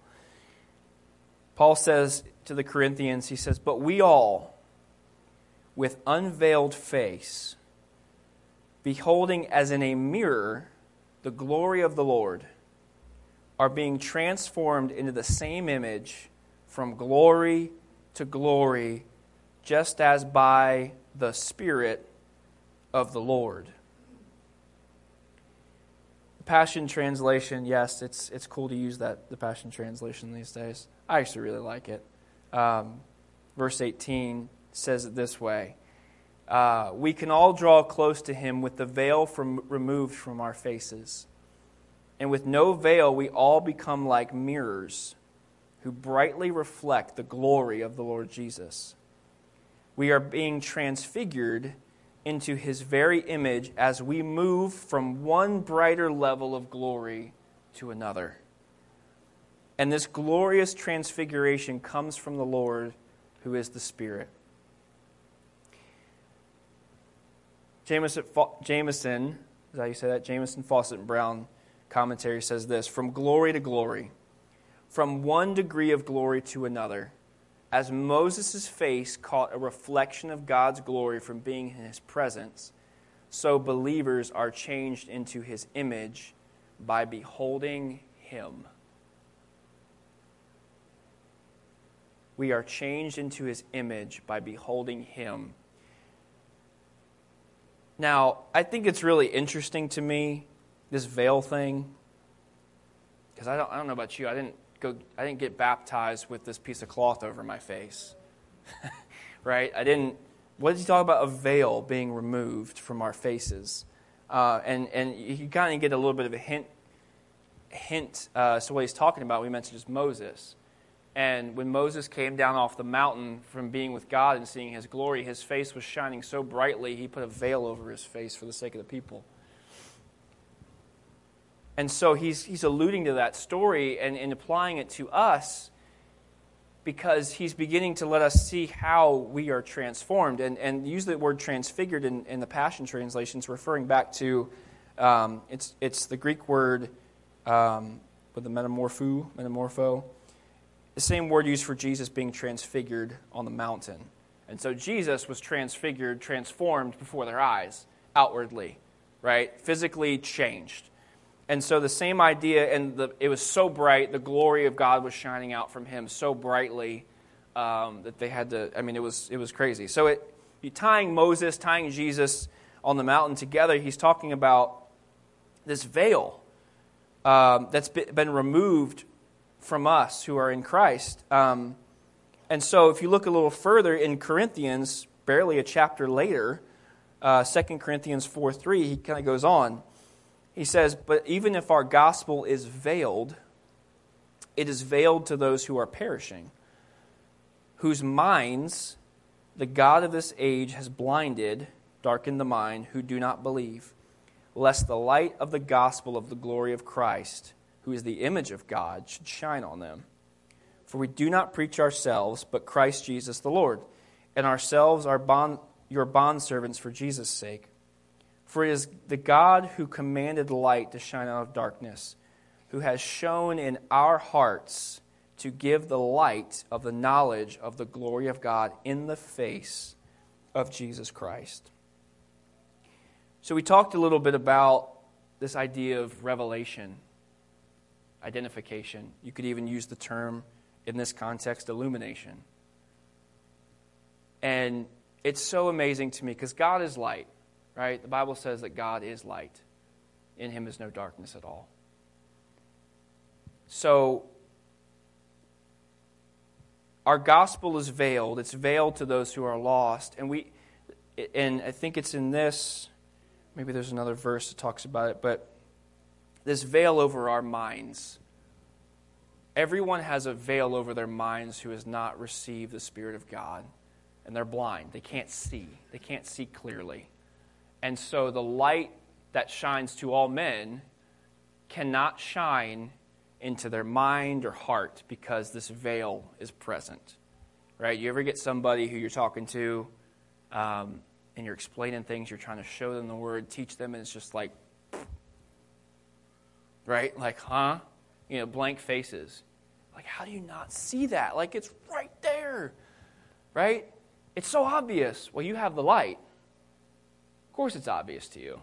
Paul says to the Corinthians, he says, But we all, with unveiled face, beholding as in a mirror the glory of the Lord, are being transformed into the same image from glory to glory, just as by the Spirit of the Lord. Passion Translation, yes, it's, it's cool to use that, the Passion Translation these days. I actually really like it. Um, verse 18 says it this way uh, We can all draw close to him with the veil from, removed from our faces. And with no veil, we all become like mirrors who brightly reflect the glory of the Lord Jesus. We are being transfigured into his very image as we move from one brighter level of glory to another. And this glorious transfiguration comes from the Lord who is the Spirit. Jamieson, is how you say that? Jamieson Fausset and Brown commentary says this From glory to glory, from one degree of glory to another, as Moses' face caught a reflection of God's glory from being in his presence, so believers are changed into his image by beholding him. We are changed into his image by beholding him. Now, I think it's really interesting to me, this veil thing, because I don't, I don't know about you. I didn't go, I didn't get baptized with this piece of cloth over my face. right? I didn't, what did he talk about? A veil being removed from our faces. Uh, and, and you kind of get a little bit of a hint. hint uh, so, what he's talking about, we mentioned is Moses. And when Moses came down off the mountain from being with God and seeing his glory, his face was shining so brightly, he put a veil over his face for the sake of the people. And so he's, he's alluding to that story and, and applying it to us because he's beginning to let us see how we are transformed. And, and use the word transfigured in, in the Passion translations, referring back to um, it's, it's the Greek word um, with the metamorpho, metamorpho, the same word used for Jesus being transfigured on the mountain. And so Jesus was transfigured, transformed before their eyes, outwardly, right? Physically changed. And so the same idea, and the, it was so bright, the glory of God was shining out from him so brightly um, that they had to. I mean, it was it was crazy. So it, tying Moses, tying Jesus on the mountain together, he's talking about this veil um, that's been removed from us who are in Christ. Um, and so, if you look a little further in Corinthians, barely a chapter later, uh, 2 Corinthians 4 3, he kind of goes on. He says, But even if our gospel is veiled, it is veiled to those who are perishing, whose minds the God of this age has blinded, darkened the mind, who do not believe, lest the light of the gospel of the glory of Christ, who is the image of God, should shine on them. For we do not preach ourselves, but Christ Jesus the Lord, and ourselves are bond, your bondservants for Jesus' sake. For it is the God who commanded light to shine out of darkness, who has shown in our hearts to give the light of the knowledge of the glory of God in the face of Jesus Christ. So, we talked a little bit about this idea of revelation, identification. You could even use the term in this context, illumination. And it's so amazing to me because God is light right? The Bible says that God is light. In him is no darkness at all. So, our gospel is veiled. It's veiled to those who are lost. And we and I think it's in this maybe there's another verse that talks about it, but this veil over our minds. Everyone has a veil over their minds who has not received the Spirit of God. And they're blind. They can't see. They can't see clearly. And so the light that shines to all men cannot shine into their mind or heart because this veil is present. Right? You ever get somebody who you're talking to um, and you're explaining things, you're trying to show them the word, teach them, and it's just like, right? Like, huh? You know, blank faces. Like, how do you not see that? Like, it's right there, right? It's so obvious. Well, you have the light course it's obvious to you.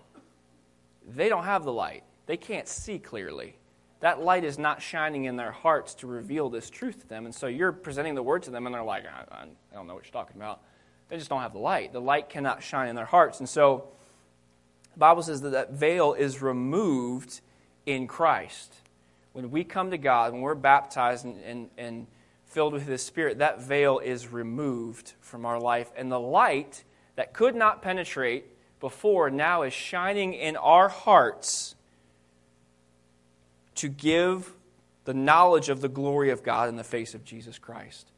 they don't have the light. They can't see clearly. That light is not shining in their hearts to reveal this truth to them. And so you're presenting the word to them, and they're like, I, I don't know what you're talking about. They just don't have the light. The light cannot shine in their hearts. And so the Bible says that that veil is removed in Christ. When we come to God, when we're baptized and, and, and filled with His Spirit, that veil is removed from our life. And the light that could not penetrate before now is shining in our hearts to give the knowledge of the glory of God in the face of Jesus Christ.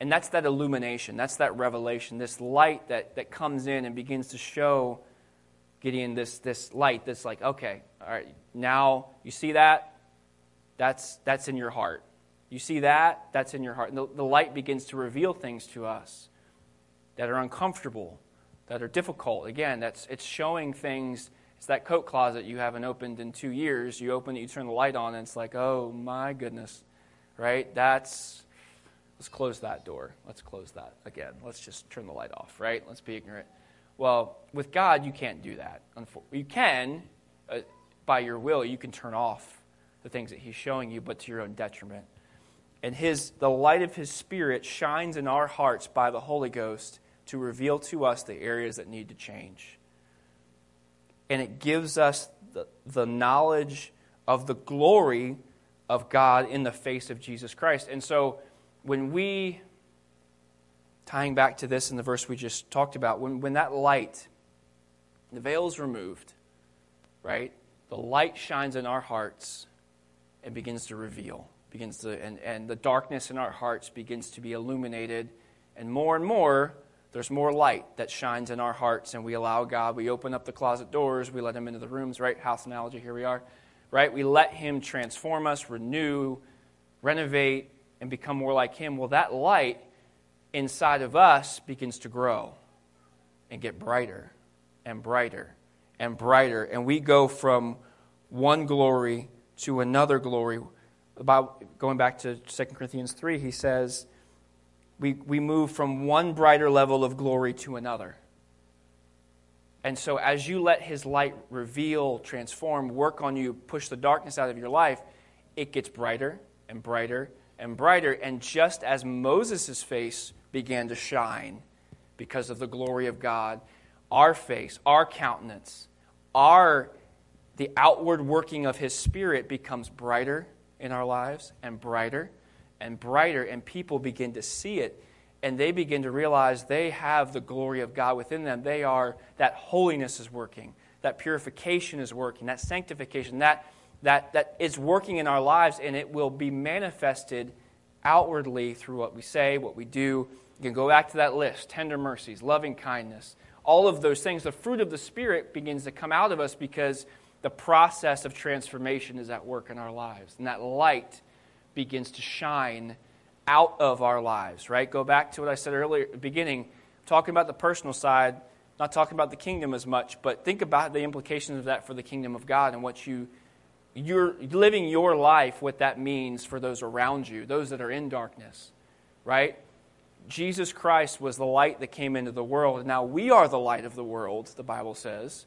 And that's that illumination, that's that revelation, this light that, that comes in and begins to show Gideon this, this light that's like, okay, all right, now you see that? That's, that's in your heart. You see that? That's in your heart. And the, the light begins to reveal things to us that are uncomfortable, that are difficult. Again, that's, it's showing things. It's that coat closet you haven't opened in two years. You open it, you turn the light on, and it's like, oh my goodness, right? That's, let's close that door. Let's close that again. Let's just turn the light off, right? Let's be ignorant. Well, with God, you can't do that. You can, uh, by your will, you can turn off the things that He's showing you, but to your own detriment. And his, the light of His Spirit shines in our hearts by the Holy Ghost to reveal to us the areas that need to change. And it gives us the, the knowledge of the glory of God in the face of Jesus Christ. And so when we tying back to this in the verse we just talked about, when, when that light, the veil is removed, right? The light shines in our hearts and begins to reveal, begins to, and, and the darkness in our hearts begins to be illuminated. And more and more, there's more light that shines in our hearts, and we allow God. We open up the closet doors, we let Him into the rooms, right? House analogy, here we are, right? We let Him transform us, renew, renovate, and become more like Him. Well, that light inside of us begins to grow and get brighter and brighter and brighter. And we go from one glory to another glory. About going back to 2 Corinthians 3, he says, we, we move from one brighter level of glory to another. And so, as you let his light reveal, transform, work on you, push the darkness out of your life, it gets brighter and brighter and brighter. And just as Moses' face began to shine because of the glory of God. Our face, our countenance, our the outward working of his spirit becomes brighter in our lives and brighter and brighter and people begin to see it and they begin to realize they have the glory of God within them. They are that holiness is working, that purification is working, that sanctification, that that that is working in our lives and it will be manifested outwardly through what we say, what we do. You can go back to that list tender mercies, loving kindness, all of those things. The fruit of the Spirit begins to come out of us because the process of transformation is at work in our lives. And that light begins to shine out of our lives, right? Go back to what I said earlier at the beginning, talking about the personal side, not talking about the kingdom as much, but think about the implications of that for the kingdom of God and what you you're living your life, what that means for those around you, those that are in darkness, right? Jesus Christ was the light that came into the world. Now we are the light of the world, the Bible says,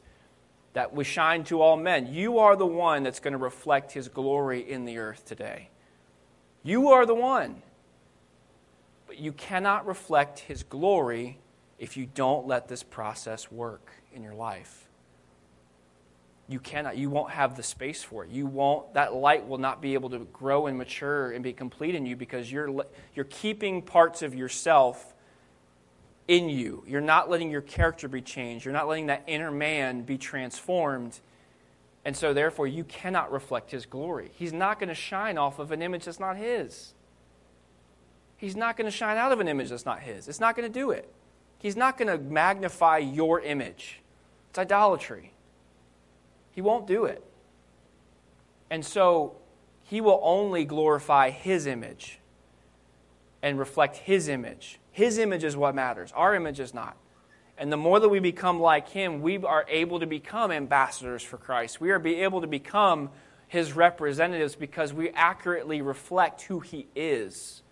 that we shine to all men. You are the one that's going to reflect his glory in the earth today. You are the one. But you cannot reflect his glory if you don't let this process work in your life. You cannot you won't have the space for it. You won't that light will not be able to grow and mature and be complete in you because you're you're keeping parts of yourself in you. You're not letting your character be changed. You're not letting that inner man be transformed and so therefore you cannot reflect his glory. He's not going to shine off of an image that's not his. He's not going to shine out of an image that's not his. It's not going to do it. He's not going to magnify your image. It's idolatry. He won't do it. And so he will only glorify his image and reflect his image. His image is what matters, our image is not. And the more that we become like him, we are able to become ambassadors for Christ. We are be able to become his representatives because we accurately reflect who he is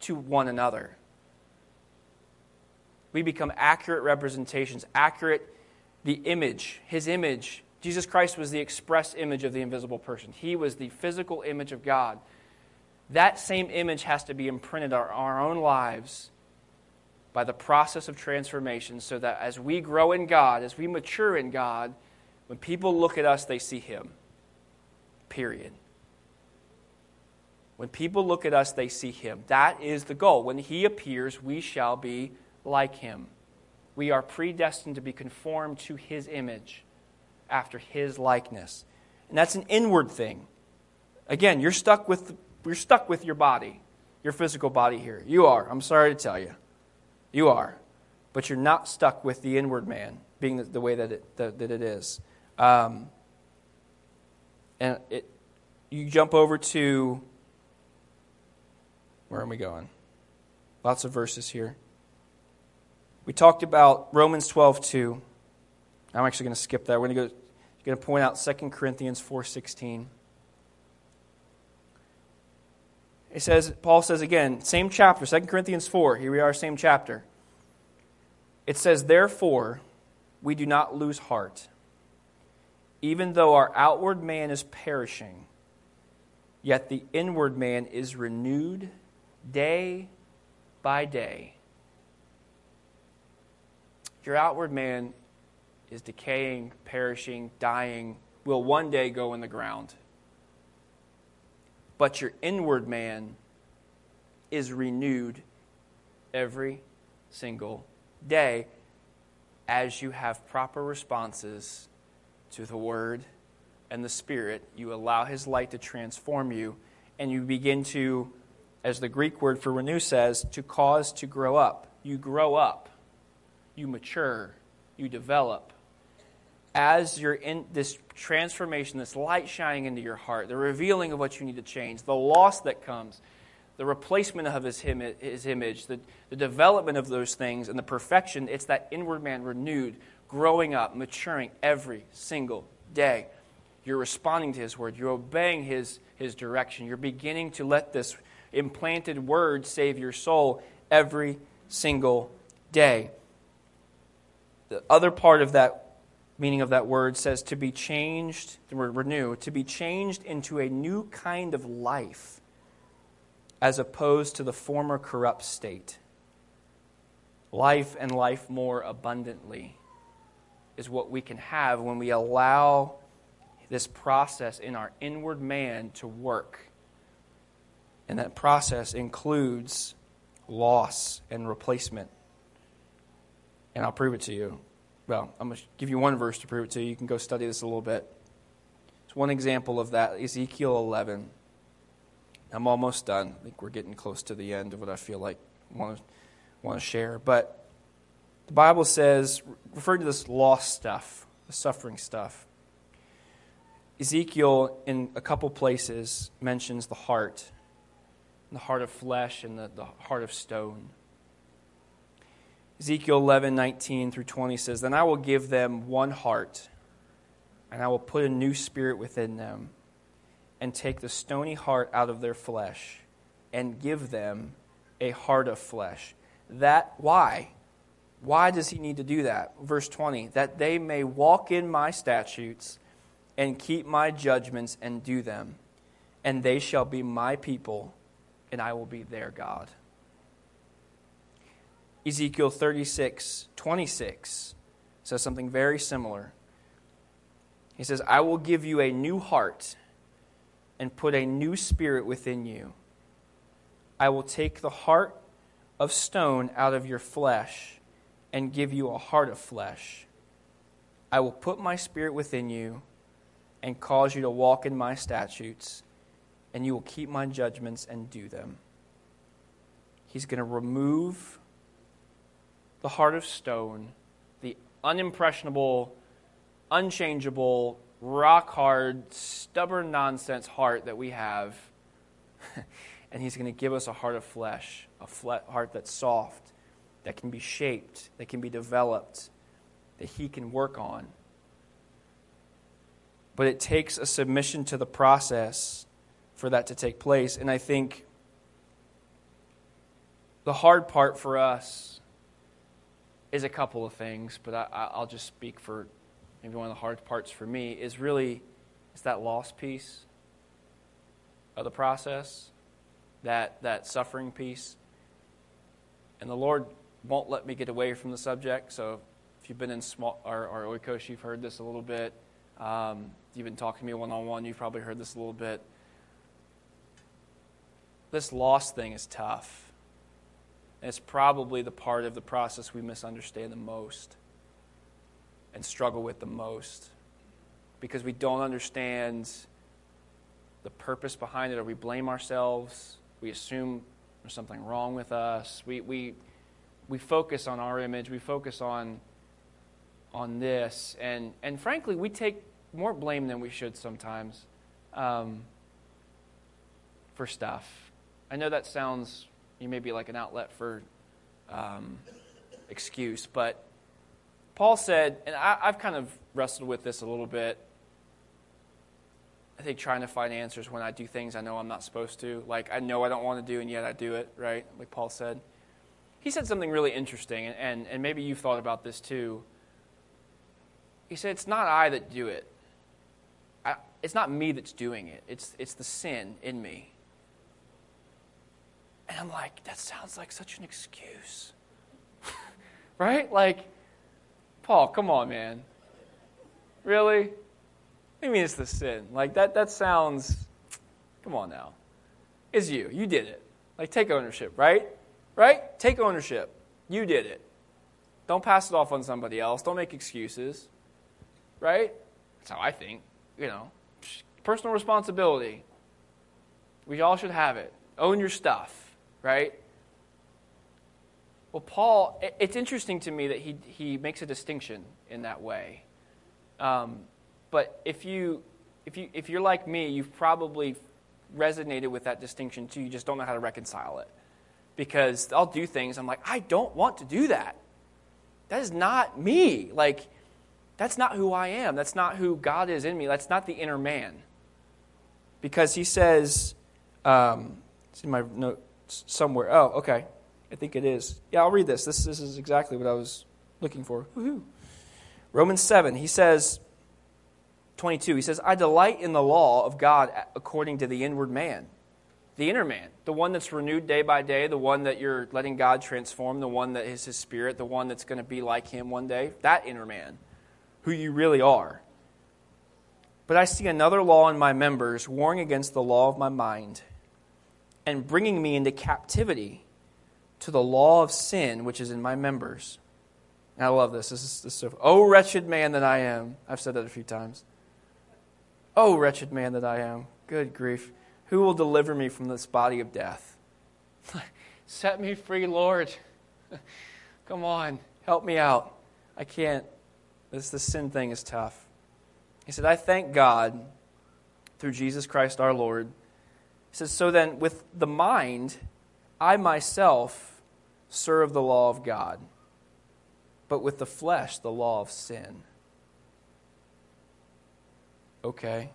to one another. We become accurate representations, accurate the image, his image Jesus Christ was the express image of the invisible person, He was the physical image of God. That same image has to be imprinted on our own lives by the process of transformation so that as we grow in God, as we mature in God, when people look at us, they see Him. Period. When people look at us, they see Him. That is the goal. When He appears, we shall be like Him. We are predestined to be conformed to His image after His likeness. And that's an inward thing. Again, you're stuck with, you're stuck with your body, your physical body here. You are. I'm sorry to tell you. You are. But you're not stuck with the inward man being the, the way that it, that, that it is. Um, and it, you jump over to, where am we going? Lots of verses here. We talked about Romans 12, 2. I'm actually going to skip that. We're going to go going to point out 2 Corinthians 4:16. It says Paul says again, same chapter, 2 Corinthians 4. Here we are, same chapter. It says, "Therefore, we do not lose heart, even though our outward man is perishing, yet the inward man is renewed day by day." Your outward man is decaying, perishing, dying, will one day go in the ground. But your inward man is renewed every single day as you have proper responses to the Word and the Spirit. You allow His light to transform you, and you begin to, as the Greek word for renew says, to cause to grow up. You grow up, you mature, you develop as you're in this transformation, this light shining into your heart, the revealing of what you need to change, the loss that comes, the replacement of his, his image, the, the development of those things, and the perfection, it's that inward man renewed, growing up, maturing every single day. You're responding to his word, you're obeying his, his direction, you're beginning to let this implanted word save your soul every single day. The other part of that meaning of that word says to be changed, the word renew, to be changed into a new kind of life as opposed to the former corrupt state. Life and life more abundantly is what we can have when we allow this process in our inward man to work. And that process includes loss and replacement. And I'll prove it to you well, I'm going to give you one verse to prove it to you. You can go study this a little bit. It's one example of that Ezekiel 11. I'm almost done. I think we're getting close to the end of what I feel like I want to, want to share. But the Bible says, referring to this lost stuff, the suffering stuff, Ezekiel, in a couple places, mentions the heart, the heart of flesh and the, the heart of stone. Ezekiel 11, 19 through 20 says, Then I will give them one heart, and I will put a new spirit within them, and take the stony heart out of their flesh, and give them a heart of flesh. That, why? Why does he need to do that? Verse 20, that they may walk in my statutes and keep my judgments and do them, and they shall be my people, and I will be their God. Ezekiel 36, 26 says something very similar. He says, I will give you a new heart and put a new spirit within you. I will take the heart of stone out of your flesh and give you a heart of flesh. I will put my spirit within you and cause you to walk in my statutes, and you will keep my judgments and do them. He's going to remove the heart of stone, the unimpressionable, unchangeable, rock hard, stubborn nonsense heart that we have. and He's going to give us a heart of flesh, a heart that's soft, that can be shaped, that can be developed, that He can work on. But it takes a submission to the process for that to take place. And I think the hard part for us is a couple of things, but I, will just speak for maybe one of the hard parts for me, is really it's that loss piece of the process, that, that suffering piece. And the Lord won't let me get away from the subject. So if you've been in small, or, our oikos, you've heard this a little bit. Um, you've been talking to me one on one, you've probably heard this a little bit. This loss thing is tough. And it's probably the part of the process we misunderstand the most and struggle with the most because we don't understand the purpose behind it, or we blame ourselves. We assume there's something wrong with us. We, we, we focus on our image. We focus on, on this. And, and frankly, we take more blame than we should sometimes um, for stuff. I know that sounds, you may be like an outlet for um, excuse, but Paul said, and I, I've kind of wrestled with this a little bit. I think trying to find answers when I do things I know I'm not supposed to. Like, I know I don't want to do, and yet I do it, right? Like Paul said. He said something really interesting, and, and, and maybe you've thought about this too. He said, It's not I that do it, I, it's not me that's doing it, it's, it's the sin in me. And I'm like, That sounds like such an excuse. right? Like, Paul, come on, man. Really? I mean it's the sin? Like that that sounds come on now. It's you. You did it. Like take ownership, right? Right? Take ownership. You did it. Don't pass it off on somebody else. Don't make excuses. Right? That's how I think. You know. Personal responsibility. We all should have it. Own your stuff, right? Well, Paul, it's interesting to me that he, he makes a distinction in that way. Um, but if, you, if, you, if you're like me, you've probably resonated with that distinction too. You just don't know how to reconcile it. Because I'll do things, I'm like, I don't want to do that. That is not me. Like, that's not who I am. That's not who God is in me. That's not the inner man. Because he says, um, it's in my notes somewhere. Oh, okay. I think it is. Yeah, I'll read this. This, this is exactly what I was looking for. Woo-hoo. Romans 7, he says, 22, he says, I delight in the law of God according to the inward man. The inner man, the one that's renewed day by day, the one that you're letting God transform, the one that is his spirit, the one that's going to be like him one day, that inner man, who you really are. But I see another law in my members, warring against the law of my mind, and bringing me into captivity to the law of sin which is in my members. And I love this. This is, this is so. Oh, wretched man that I am. I've said that a few times. Oh, wretched man that I am. Good grief. Who will deliver me from this body of death? Set me free, Lord. Come on. Help me out. I can't. This the sin thing is tough. He said, I thank God through Jesus Christ our Lord. He says, So then, with the mind, I myself serve the law of God, but with the flesh, the law of sin. Okay.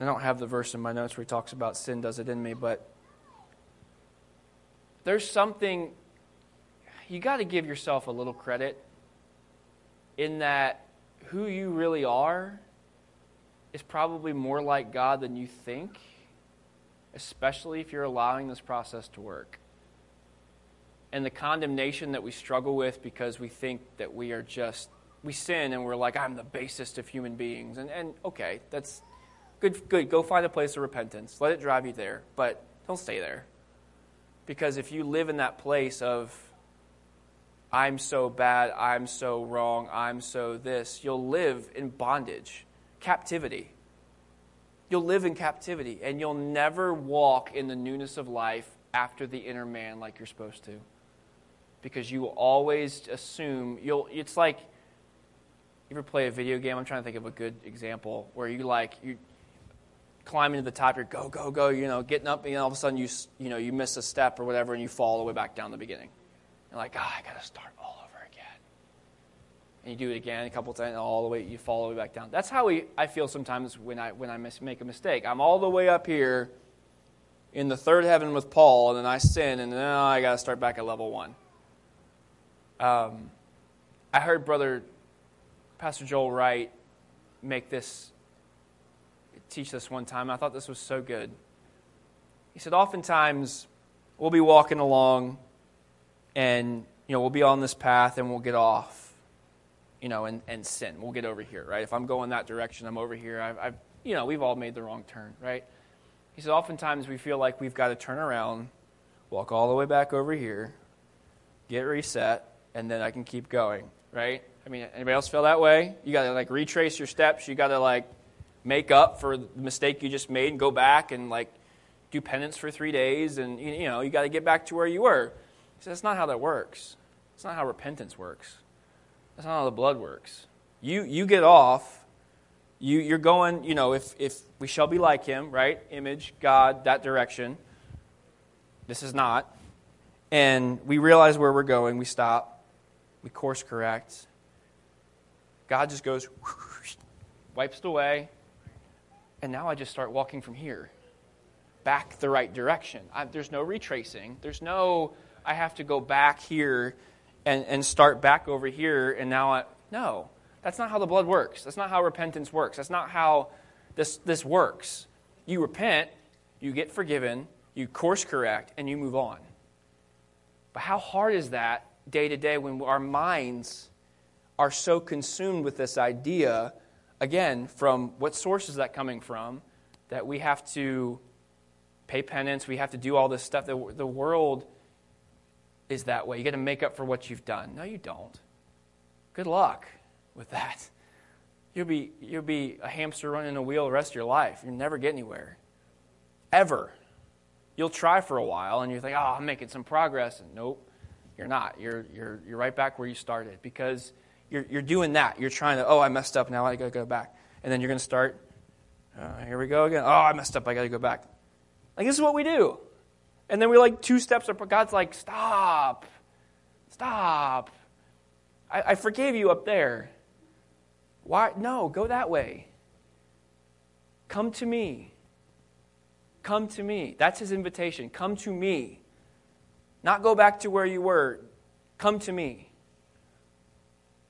I don't have the verse in my notes where he talks about sin does it in me, but there's something, you got to give yourself a little credit in that who you really are is probably more like God than you think, especially if you're allowing this process to work and the condemnation that we struggle with because we think that we are just, we sin and we're like, I'm the basest of human beings. And, and okay, that's good, good. Go find a place of repentance. Let it drive you there, but don't stay there. Because if you live in that place of, I'm so bad, I'm so wrong, I'm so this, you'll live in bondage, captivity. You'll live in captivity, and you'll never walk in the newness of life after the inner man like you're supposed to. Because you will always assume you'll it's like you ever play a video game? I'm trying to think of a good example where you like you climbing to the top you're go go go you know getting up and all of a sudden you you know you miss a step or whatever and you fall all the way back down the beginning. You're like oh, i gotta start and you do it again a couple times and all the way you fall all the way back down that's how we, i feel sometimes when i when i make a mistake i'm all the way up here in the third heaven with paul and then i sin and then oh, i gotta start back at level one um, I heard Brother Pastor Joel Wright make this, teach this one time. I thought this was so good. He said, oftentimes we'll be walking along and, you know, we'll be on this path and we'll get off, you know, and, and sin. We'll get over here, right? If I'm going that direction, I'm over here. I've, I've, you know, we've all made the wrong turn, right? He said, oftentimes we feel like we've got to turn around, walk all the way back over here, get reset, and then I can keep going, right? I mean, anybody else feel that way? You got to like retrace your steps. You got to like make up for the mistake you just made and go back and like do penance for three days, and you know you got to get back to where you were. He said, that's not how that works. That's not how repentance works. That's not how the blood works. You you get off. You you're going. You know, if if we shall be like Him, right? Image, God, that direction. This is not. And we realize where we're going. We stop. We course correct God just goes, whoosh, wipes it away, and now I just start walking from here back the right direction. I, there's no retracing. There's no, I have to go back here and, and start back over here, and now I, no. That's not how the blood works. That's not how repentance works. That's not how this, this works. You repent, you get forgiven, you course correct, and you move on. But how hard is that day to day when our minds are so consumed with this idea, again, from what source is that coming from, that we have to pay penance, we have to do all this stuff. The, the world is that way. You got to make up for what you've done. No, you don't. Good luck with that. You'll be, you'll be a hamster running a wheel the rest of your life. You'll never get anywhere. Ever. You'll try for a while and you think, oh, I'm making some progress. And nope, you're not. You're, you're, you're right back where you started because you're, you're doing that. You're trying to, oh, I messed up, now I gotta go back. And then you're gonna start, uh, here we go again. Oh, I messed up, I gotta go back. Like, this is what we do. And then we're like two steps up. God's like, stop, stop. I, I forgave you up there. Why? No, go that way. Come to me. Come to me. That's his invitation. Come to me. Not go back to where you were. Come to me.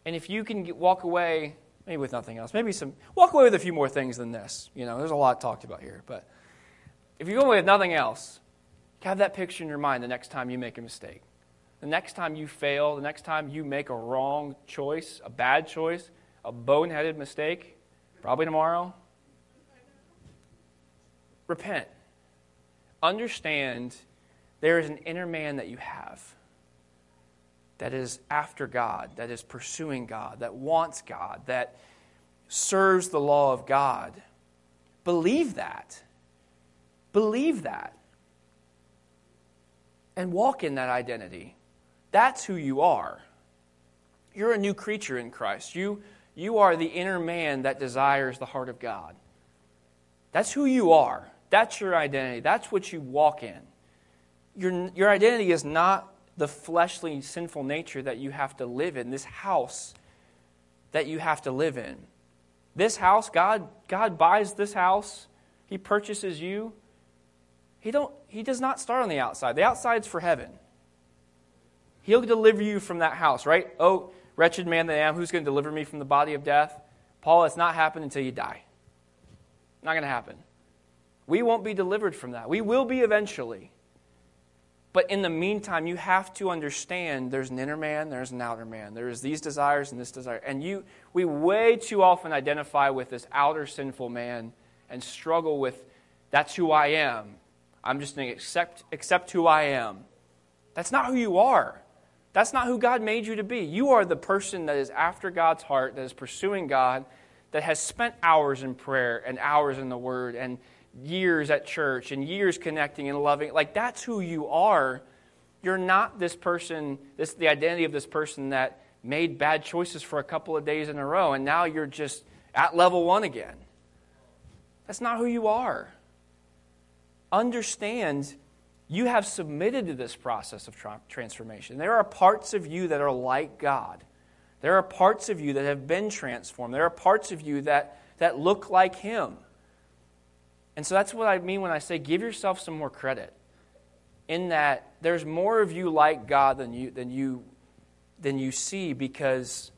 And if you can get, walk away, maybe with nothing else, maybe some, walk away with a few more things than this. You know, there's a lot talked about here. But if you go away with nothing else, have that picture in your mind the next time you make a mistake. The next time you fail, the next time you make a wrong choice, a bad choice, a boneheaded mistake, probably tomorrow, repent. Understand there is an inner man that you have that is after God, that is pursuing God, that wants God, that serves the law of God. Believe that. Believe that. And walk in that identity. That's who you are. You're a new creature in Christ. You, you are the inner man that desires the heart of God. That's who you are. That's your identity. That's what you walk in. Your, your identity is not the fleshly, sinful nature that you have to live in, this house that you have to live in. This house, God, God buys this house, He purchases you. He, don't, he does not start on the outside. The outside's for heaven. He'll deliver you from that house, right? Oh, wretched man that I am, who's going to deliver me from the body of death? Paul, it's not happening until you die. Not going to happen. We won't be delivered from that. We will be eventually. But in the meantime, you have to understand there's an inner man, there's an outer man. There's these desires and this desire. And you we way too often identify with this outer sinful man and struggle with that's who I am. I'm just going to accept accept who I am. That's not who you are. That's not who God made you to be. You are the person that is after God's heart, that is pursuing God, that has spent hours in prayer and hours in the Word and years at church and years connecting and loving. Like, that's who you are. You're not this person, this the identity of this person that made bad choices for a couple of days in a row, and now you're just at level one again. That's not who you are. Understand you have submitted to this process of tra- transformation. There are parts of you that are like God. There are parts of you that have been transformed. There are parts of you that, that look like Him. And so that's what I mean when I say give yourself some more credit. In that there's more of you like God than you than you than you see because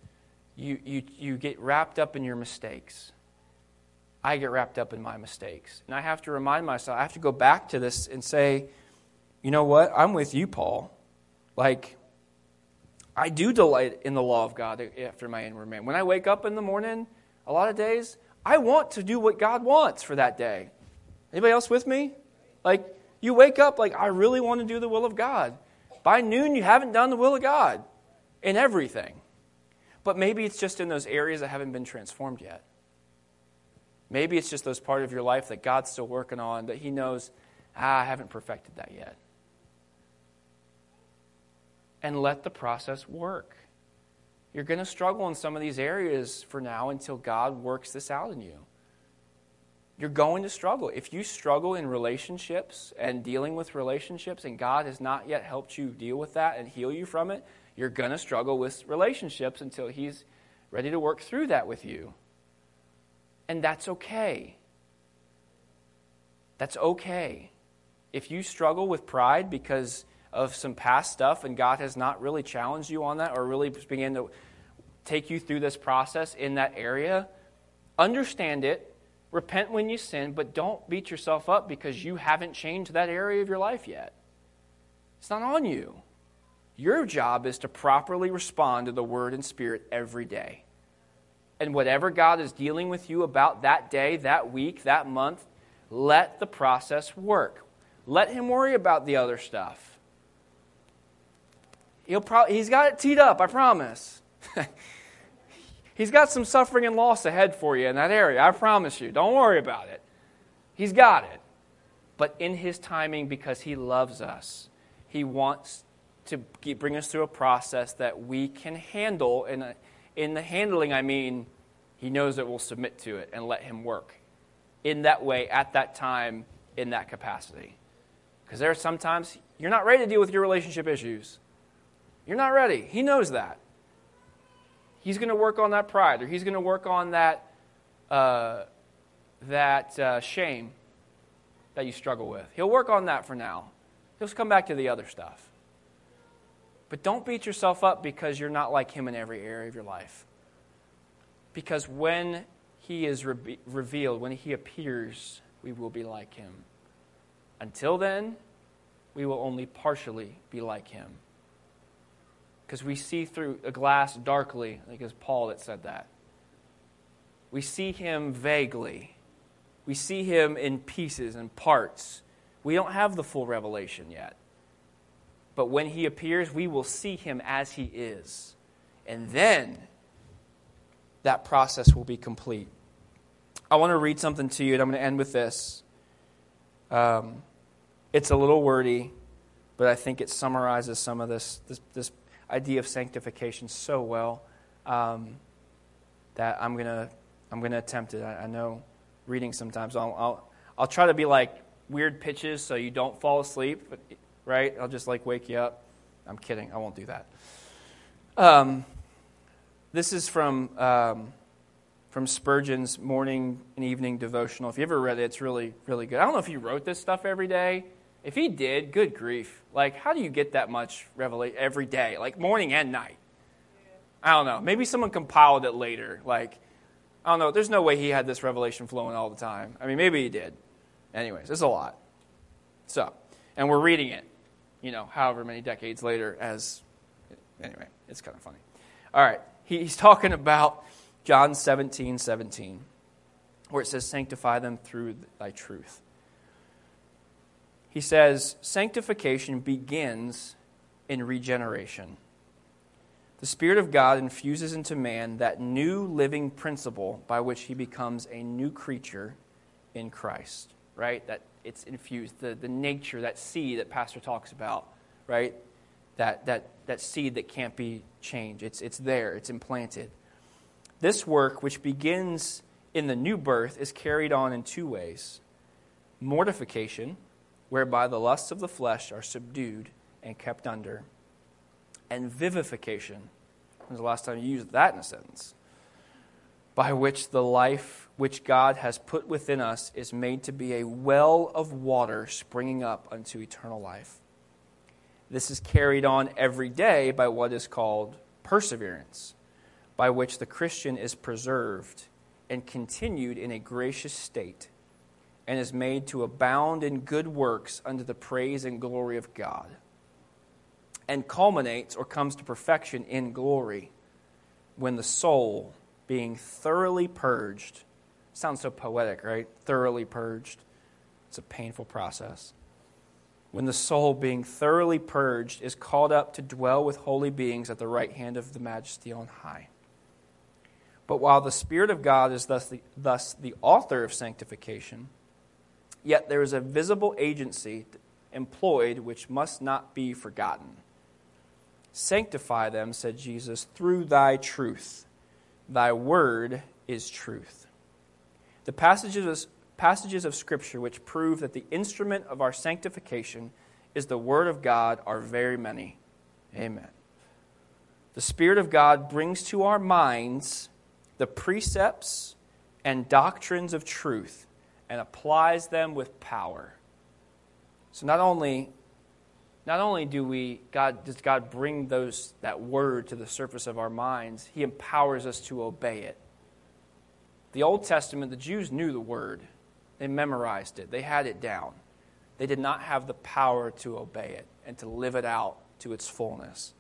you, you, you get wrapped up in your mistakes. I get wrapped up in my mistakes. And I have to remind myself, I have to go back to this and say, you know what? I'm with you, Paul. Like, I do delight in the law of God after my inward man. When I wake up in the morning, a lot of days, I want to do what God wants for that day. Anybody else with me? Like, you wake up like, I really want to do the will of God. By noon, you haven't done the will of God in everything. But maybe it's just in those areas that haven't been transformed yet. Maybe it's just those part of your life that God's still working on that He knows, ah, I haven't perfected that yet. And let the process work. You're going to struggle in some of these areas for now until God works this out in you. You're going to struggle. If you struggle in relationships and dealing with relationships, and God has not yet helped you deal with that and heal you from it, you're going to struggle with relationships until He's ready to work through that with you. And that's okay. That's okay. If you struggle with pride because of some past stuff and God has not really challenged you on that or really began to take you through this process in that area, understand it, repent when you sin, but don't beat yourself up because you haven't changed that area of your life yet. It's not on you. Your job is to properly respond to the Word and Spirit every day. And whatever God is dealing with you about that day, that week, that month, let the process work. Let Him worry about the other stuff. He'll pro- he's got it teed up, I promise. he's got some suffering and loss ahead for you in that area, I promise you. Don't worry about it. He's got it. But in His timing, because He loves us, He wants to bring us through a process that we can handle in a in the handling, I mean, he knows that we'll submit to it and let him work in that way, at that time, in that capacity. Because there are sometimes you're not ready to deal with your relationship issues. You're not ready. He knows that. He's going to work on that pride, or he's going to work on that, uh, that uh, shame that you struggle with. He'll work on that for now. He'll come back to the other stuff. But don't beat yourself up because you're not like him in every area of your life. Because when he is re- revealed, when he appears, we will be like him. Until then, we will only partially be like him. Because we see through a glass darkly, I think it was Paul that said that. We see him vaguely. We see him in pieces and parts. We don't have the full revelation yet. But when he appears, we will see him as he is. And then that process will be complete. I want to read something to you, and I'm going to end with this. Um, it's a little wordy, but I think it summarizes some of this, this, this idea of sanctification so well um, that I'm going to I'm to attempt it. I, I know reading sometimes. I'll, I'll, I'll try to be like weird pitches so you don't fall asleep. But right? I'll just like wake you up. I'm kidding. I won't do that. Um, this is from um, from Spurgeon's morning and evening devotional. If you ever read it, it's really really good. I don't know if he wrote this stuff every day. If he did, good grief! Like, how do you get that much revelation every day, like morning and night? I don't know. Maybe someone compiled it later. Like, I don't know. There's no way he had this revelation flowing all the time. I mean, maybe he did. Anyways, it's a lot. So, and we're reading it you know, however many decades later as, anyway, it's kind of funny. All right, he's talking about John 17, 17, where it says, Sanctify them through thy truth. He says, Sanctification begins in regeneration. The Spirit of God infuses into man that new living principle by which he becomes a new creature in Christ, right? That it's infused, the, the nature, that seed that Pastor talks about, right? That, that, that seed that can't be changed. It's, it's there, it's implanted. This work, which begins in the new birth, is carried on in two ways mortification, whereby the lusts of the flesh are subdued and kept under, and vivification. When's the last time you used that in a sentence? By which the life which God has put within us is made to be a well of water springing up unto eternal life. This is carried on every day by what is called perseverance. by which the Christian is preserved and continued in a gracious state, and is made to abound in good works unto the praise and glory of God, and culminates or comes to perfection in glory when the soul, being thoroughly purged, sounds so poetic, right? Thoroughly purged. It's a painful process when the soul, being thoroughly purged, is called up to dwell with holy beings at the right hand of the majesty on high. But while the Spirit of God is thus the, thus the author of sanctification, yet there is a visible agency employed which must not be forgotten. Sanctify them, said Jesus, through thy truth. Thy word is truth. The passages passages of Scripture which prove that the instrument of our sanctification is the Word of God are very many. Amen. The Spirit of God brings to our minds the precepts and doctrines of truth and applies them with power. So not only not only do we God does God bring those that word to the surface of our minds, he empowers us to obey it. The Old Testament, the Jews knew the word. They memorized it, they had it down. They did not have the power to obey it and to live it out to its fullness.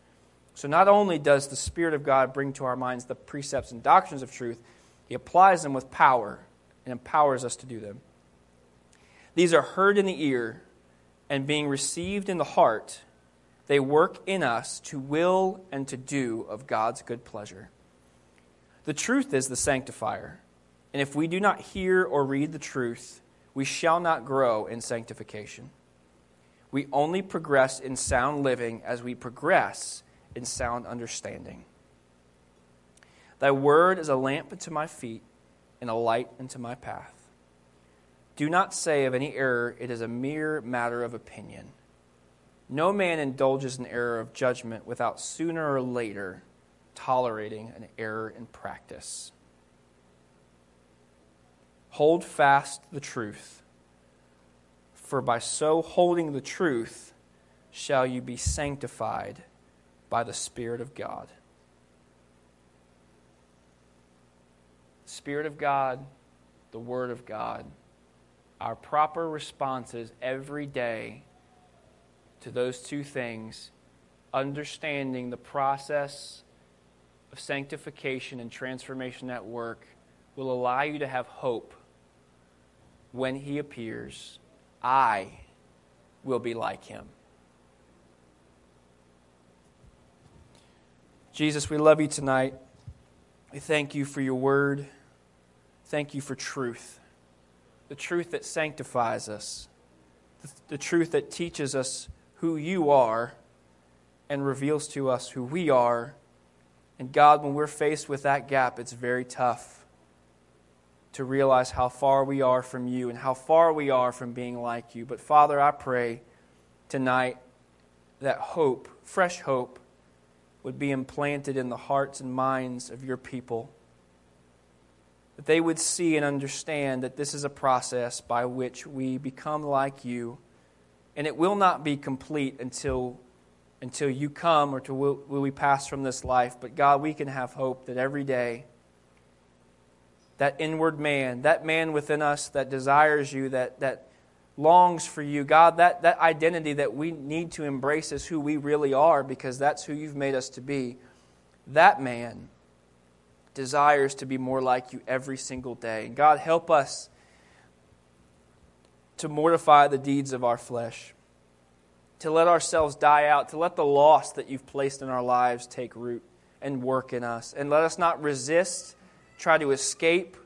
So, not only does the Spirit of God bring to our minds the precepts and doctrines of truth, He applies them with power and empowers us to do them. These are heard in the ear and being received in the heart, they work in us to will and to do of God's good pleasure. The truth is the sanctifier. And if we do not hear or read the truth, we shall not grow in sanctification. We only progress in sound living as we progress in sound understanding. Thy word is a lamp unto my feet and a light unto my path. Do not say of any error, it is a mere matter of opinion. No man indulges an error of judgment without sooner or later tolerating an error in practice. Hold fast the truth, for by so holding the truth shall you be sanctified by the Spirit of God. Spirit of God, the Word of God, our proper responses every day to those two things, understanding the process of sanctification and transformation at work, will allow you to have hope when he appears, I will be like him. Jesus, we love you tonight. We thank you for your word. Thank you for truth. The truth that sanctifies us, the, the truth that teaches us who you are and reveals to us who we are. And God, when we're faced with that gap, it's very tough to realize how far we are from you and how far we are from being like you. But Father, I pray tonight that hope, fresh hope, would be implanted in the hearts and minds of your people. That they would see and understand that this is a process by which we become like you. And it will not be complete until, until you come or will, will we pass from this life. But God, we can have hope that every day that inward man, that man within us that desires you, that, that longs for you. God, that, that identity that we need to embrace as who we really are because that's who you've made us to be. That man desires to be more like you every single day. And God, help us to mortify the deeds of our flesh, to let ourselves die out, to let the loss that you've placed in our lives take root and work in us. And let us not resist try to escape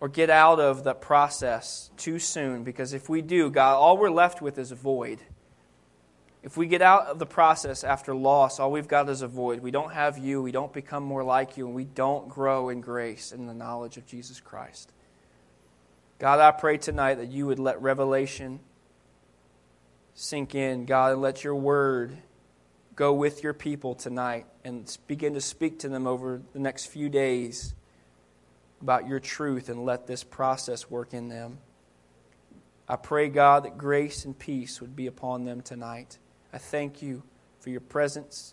or get out of the process too soon because if we do, God, all we're left with is a void. If we get out of the process after loss, all we've got is a void. We don't have you, we don't become more like you, and we don't grow in grace and the knowledge of Jesus Christ. God, I pray tonight that you would let revelation sink in, God, and let your word go with your people tonight and begin to speak to them over the next few days about your truth and let this process work in them. I pray, God, that grace and peace would be upon them tonight. I thank you for your presence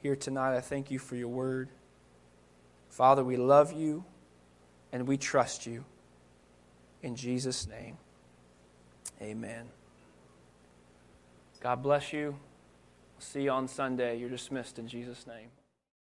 here tonight. I thank you for your word. Father, we love you and we trust you. In Jesus' name, amen. God bless you. See you on Sunday. You're dismissed in Jesus' name.